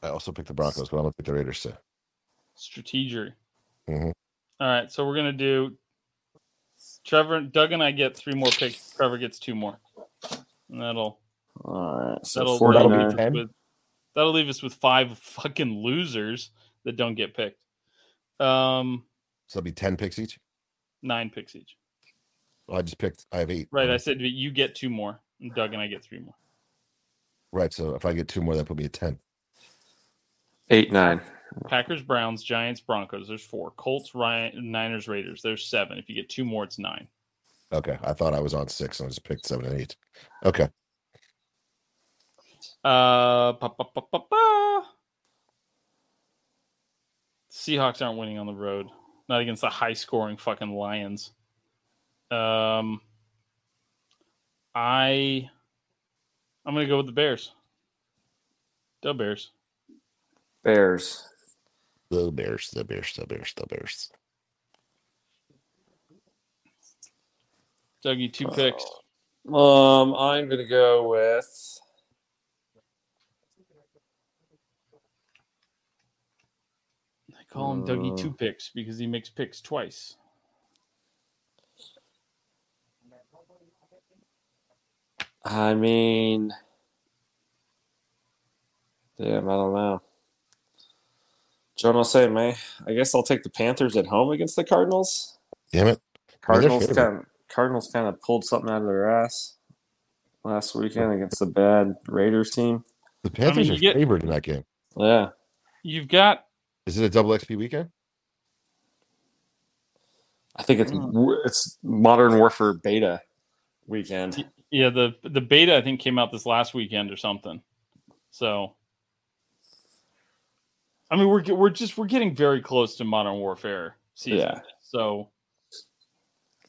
I also picked the Broncos, but I'm gonna pick the Raiders too. Strategery. Mhm. All right, so we're gonna do. Trevor, Doug, and I get three more picks. Trevor gets two more, and that'll All right. So that'll, that'll be 10? with, that'll leave us with five fucking losers that don't get picked. Um, So it'll be ten picks each. nine picks each. Well, I just picked. I have eight. Right, I said you get two more, and Doug and I get three more. right. So if I get two more, that put me at ten. eight nine. Packers, Browns, Giants, Broncos. There's four. Colts, Ryan, Niners, Raiders. There's seven. If you get two more, it's nine. Okay, I thought I was on six, and I just picked seven and eight. Okay, Uh, pa, pa, pa, pa, pa. Seahawks aren't winning on the road. Not against the high scoring fucking Lions. Um, I, I'm gonna go with the Bears. The Bears. Bears. the Bears, the Bears, the Bears, the Bears. Dougie, two picks. Um, I'm gonna go with. I call him Dougie Uh, two picks because he makes picks twice. I mean, damn, I don't know. John will say, man, I guess I'll take the Panthers at home against the Cardinals. Damn it! Cardinals kind of, Cardinals kind of pulled something out of their ass last weekend against the bad Raiders team. The Panthers you are get- favored in that game. Yeah, You've got Is it a double XP weekend? I think it's mm. it's Modern Warfare beta weekend. yeah the the beta I think came out this last weekend or something. So I mean we're ge- we're just we're getting very close to Modern Warfare season. Yeah. So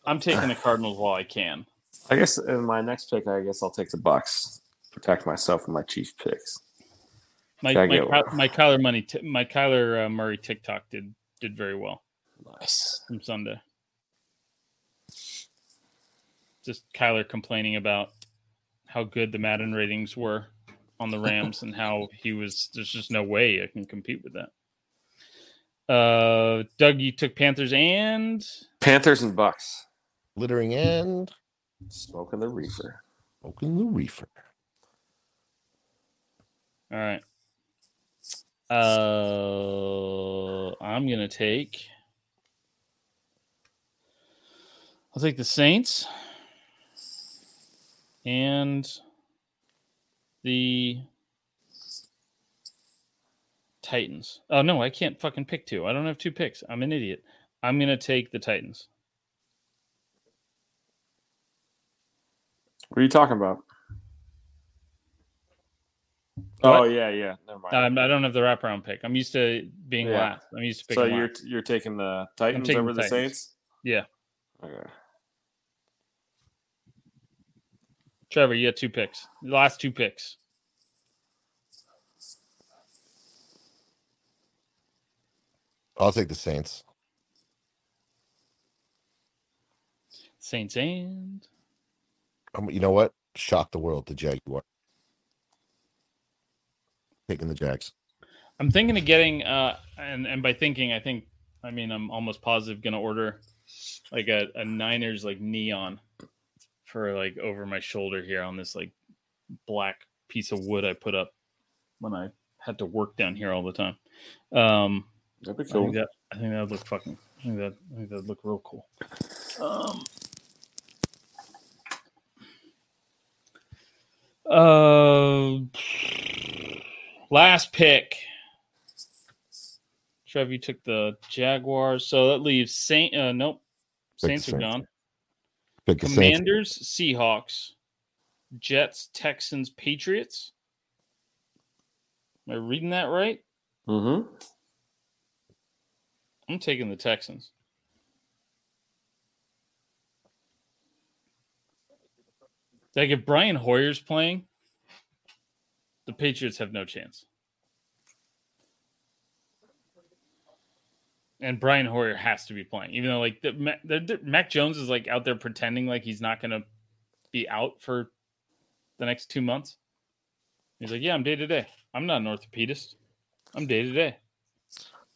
I'm taking the Cardinals while I can. I guess in my next pick, I guess I'll take the Bucs. Protect myself from my Chief picks. My Gotta my, my <sighs> Kyler money t- my Kyler uh, Murray TikTok did did very well Nice. from Sunday. Just Kyler complaining about how good the Madden ratings were on the <laughs> Rams and how he was there's just no way I can compete with that. Uh Doug, you took Panthers and Panthers and Bucs Littering and smoking the reefer. smoking the reefer. all right. Uh I'm gonna take I'll take the Saints and the Titans. Oh no, I can't fucking pick two. I don't have two picks. I'm an idiot. I'm gonna take the Titans. What are you talking about? What? Oh yeah, yeah. Never mind. Um, I don't have the wraparound pick. I'm used to being Yeah. last. I'm used to so you're last. you're taking the Titans taking over the the Titans. Saints? Yeah. Okay. Trevor, you got two picks. The last two picks. I'll take the Saints. Saints and Um, you know what? Shock the world. The Jaguar taking the Jags. I'm thinking of getting uh and and by thinking I think I mean I'm almost positive gonna order like a, a Niners like neon for like over my shoulder here on this like black piece of wood I put up when I had to work down here all the time. Um That'd be I cool. think that I think that would look fucking I think that I think that'd look real cool. Um uh last pick. Trev, you took the Jaguars, so that leaves Saint uh nope. Pick the Saints are gone. Pick the Saints. Commanders, Seahawks, Jets, Texans, Patriots. Am I reading that right? Mm-hmm. I'm taking the Texans. Like if Brian Hoyer's playing, the Patriots have no chance. And Brian Hoyer has to be playing, even though like the, the, the- Mac Jones is like out there pretending like he's not going to be out for the next two months. He's like, yeah, I'm day to day. I'm not an orthopedist. I'm day to day.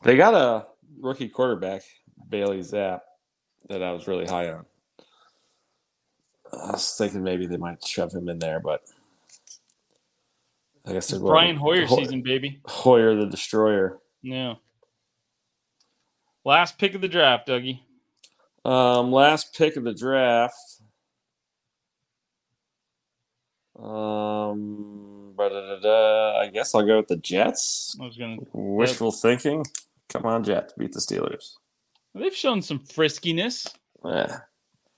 They got a rookie quarterback, Bailey Zappe, that I was really high on. I was thinking maybe they might shove him in there, but I going Brian Hoyer Ho- season, baby. Hoyer the Destroyer. Yeah. Last pick of the draft, Dougie. Um, last pick of the draft. Um. I guess I'll go with the Jets. I was gonna. Wishful thinking. Come on, Jets, beat the Steelers. They've shown some friskiness. Eh.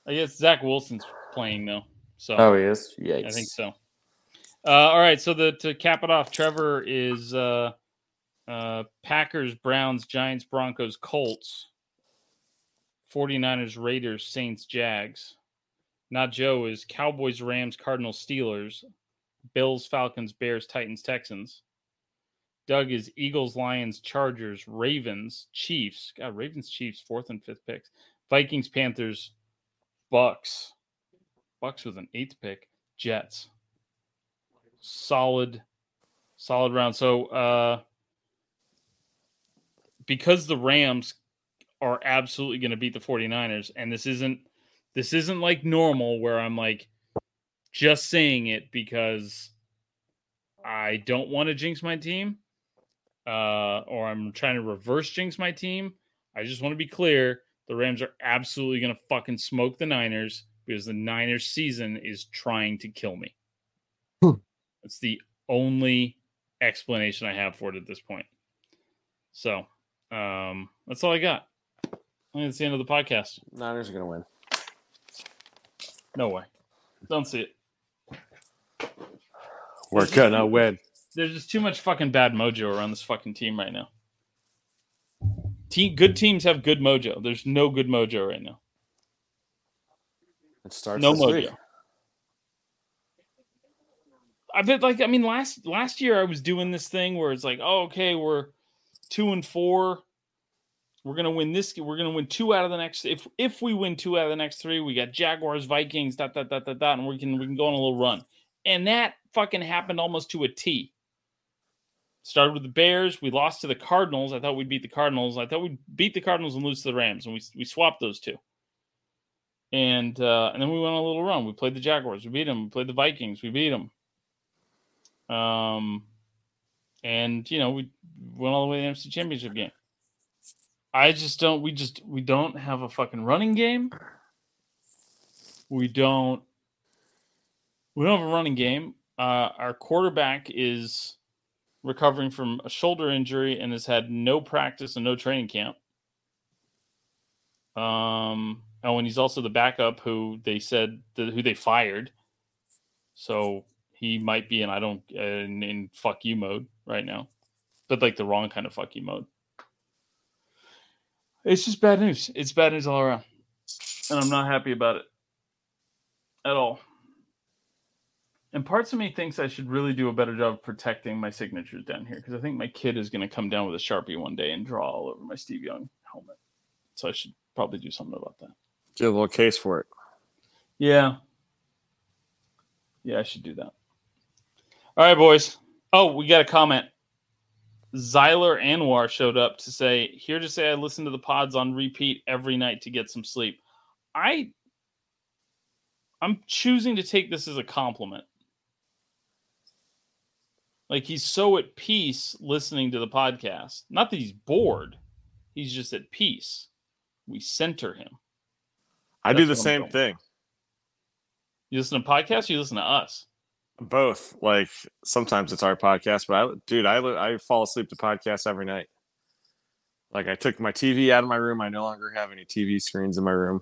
I guess Zach Wilson's playing though, so Oh, he is. Yikes! I think so. Uh, all right, so the to cap it off, Trevor is uh, uh, Packers, Browns, Giants, Broncos, Colts, 49ers, Raiders, Saints, Jags. Not Joe is Cowboys, Rams, Cardinals, Steelers, Bills, Falcons, Bears, Titans, Texans. Doug is Eagles, Lions, Chargers, Ravens, Chiefs. God, Ravens, Chiefs, fourth and fifth picks. Vikings, Panthers, Bucs. Bucs with an eighth pick. Jets. Solid, solid round. So, uh, because the Rams are absolutely going to beat the 49ers, and this isn't this isn't like normal where I'm like just saying it because I don't want to jinx my team, uh, or I'm trying to reverse jinx my team. I just want to be clear: the Rams are absolutely going to fucking smoke the Niners because the Niners season is trying to kill me. Hmm. That's the only explanation I have for it at this point. So um, that's all I got. I think that's the end of the podcast. Niners are gonna win. No way. Don't see it. We're gonna win. There's just too much fucking bad mojo around this fucking team right now. Team, good teams have good mojo. There's no good mojo right now. It starts No this mojo. week. I bet like I mean last last year I was doing this thing where it's like, oh, okay, we're two and four. We're gonna win this. We're gonna win two out of the next. If if we win two out of the next three, we got Jaguars, Vikings, dot dot dot dot dot, and we can we can go on a little run. And that fucking happened almost to a T. Started with the Bears. We lost to the Cardinals. I thought we'd beat the Cardinals. I thought we'd beat the Cardinals and lose to the Rams, and we we swapped those two. And uh, and then we went on a little run. We played the Jaguars. We beat them. We played the Vikings. We beat them. Um, and you know we went all the way to the NFC Championship game. I just don't. We just we don't have a fucking running game. We don't. We don't have a running game. Uh, our quarterback is recovering from a shoulder injury and has had no practice and no training camp. Um, oh, and he's also the backup who they said that, who they fired. So he might be in I don't uh, in, in fuck you mode right now, but like the wrong kind of fuck you mode. It's just bad news. It's bad news all around, and I'm not happy about it at all. And parts of me thinks I should really do a better job of protecting my signatures down here because I think my kid is going to come down with a sharpie one day and draw all over my Steve Young helmet. So I should probably do something about that. Get a little case for it. Yeah. Yeah, I should do that. All right, boys. Oh, we got a comment. Zyler Anwar showed up to say, here to say I listen to the pods on repeat every night to get some sleep. I I'm choosing to take this as a compliment. Like he's so at peace listening to the podcast. Not that he's bored. He's just at peace. We center him. I do the That's what I'm same thing. You listen to podcasts, you listen to us. Both. Like sometimes it's our podcast, but I, dude, I I fall asleep to podcasts every night. Like I took my TV out of my room. I no longer have any TV screens in my room.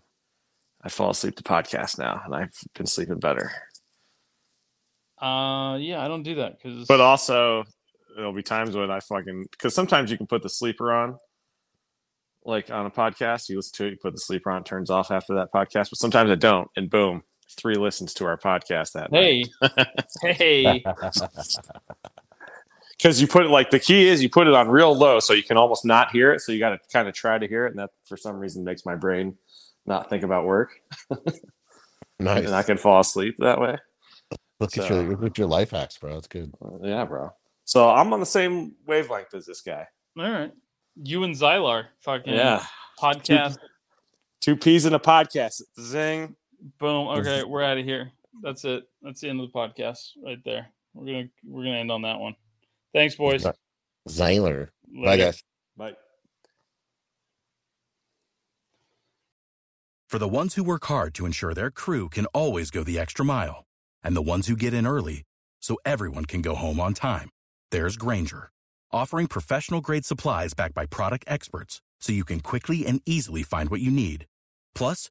I fall asleep to podcasts now, and I've been sleeping better. Uh, yeah, I don't do that because. But also, there'll be times when I fucking because sometimes you can put the sleeper on, like on a podcast. You listen to it, you put the sleeper on, it turns off after that podcast. But sometimes I don't, and boom, three listens to our podcast that night. <laughs> hey, <laughs> hey, because you put it like the key is you put it on real low so you can almost not hear it so you got to kind of try to hear it and that for some reason makes my brain not think about work Nice. <laughs> and i can fall asleep that way Look at your look at your life hacks, bro. That's good. Uh, yeah, bro. So I'm on the same wavelength as this guy. All right. You and Zylar fucking Yeah. podcast. Two peas in a podcast. Zing. Boom. Okay, we're out of here. That's it. That's the end of the podcast right there. We're gonna we're gonna end on that one. Thanks, boys. Zyler. Bye, guys. Bye. For the ones who work hard to ensure their crew can always go the extra mile, and the ones who get in early so everyone can go home on time, there's Grainger, offering professional grade supplies backed by product experts so you can quickly and easily find what you need. Plus,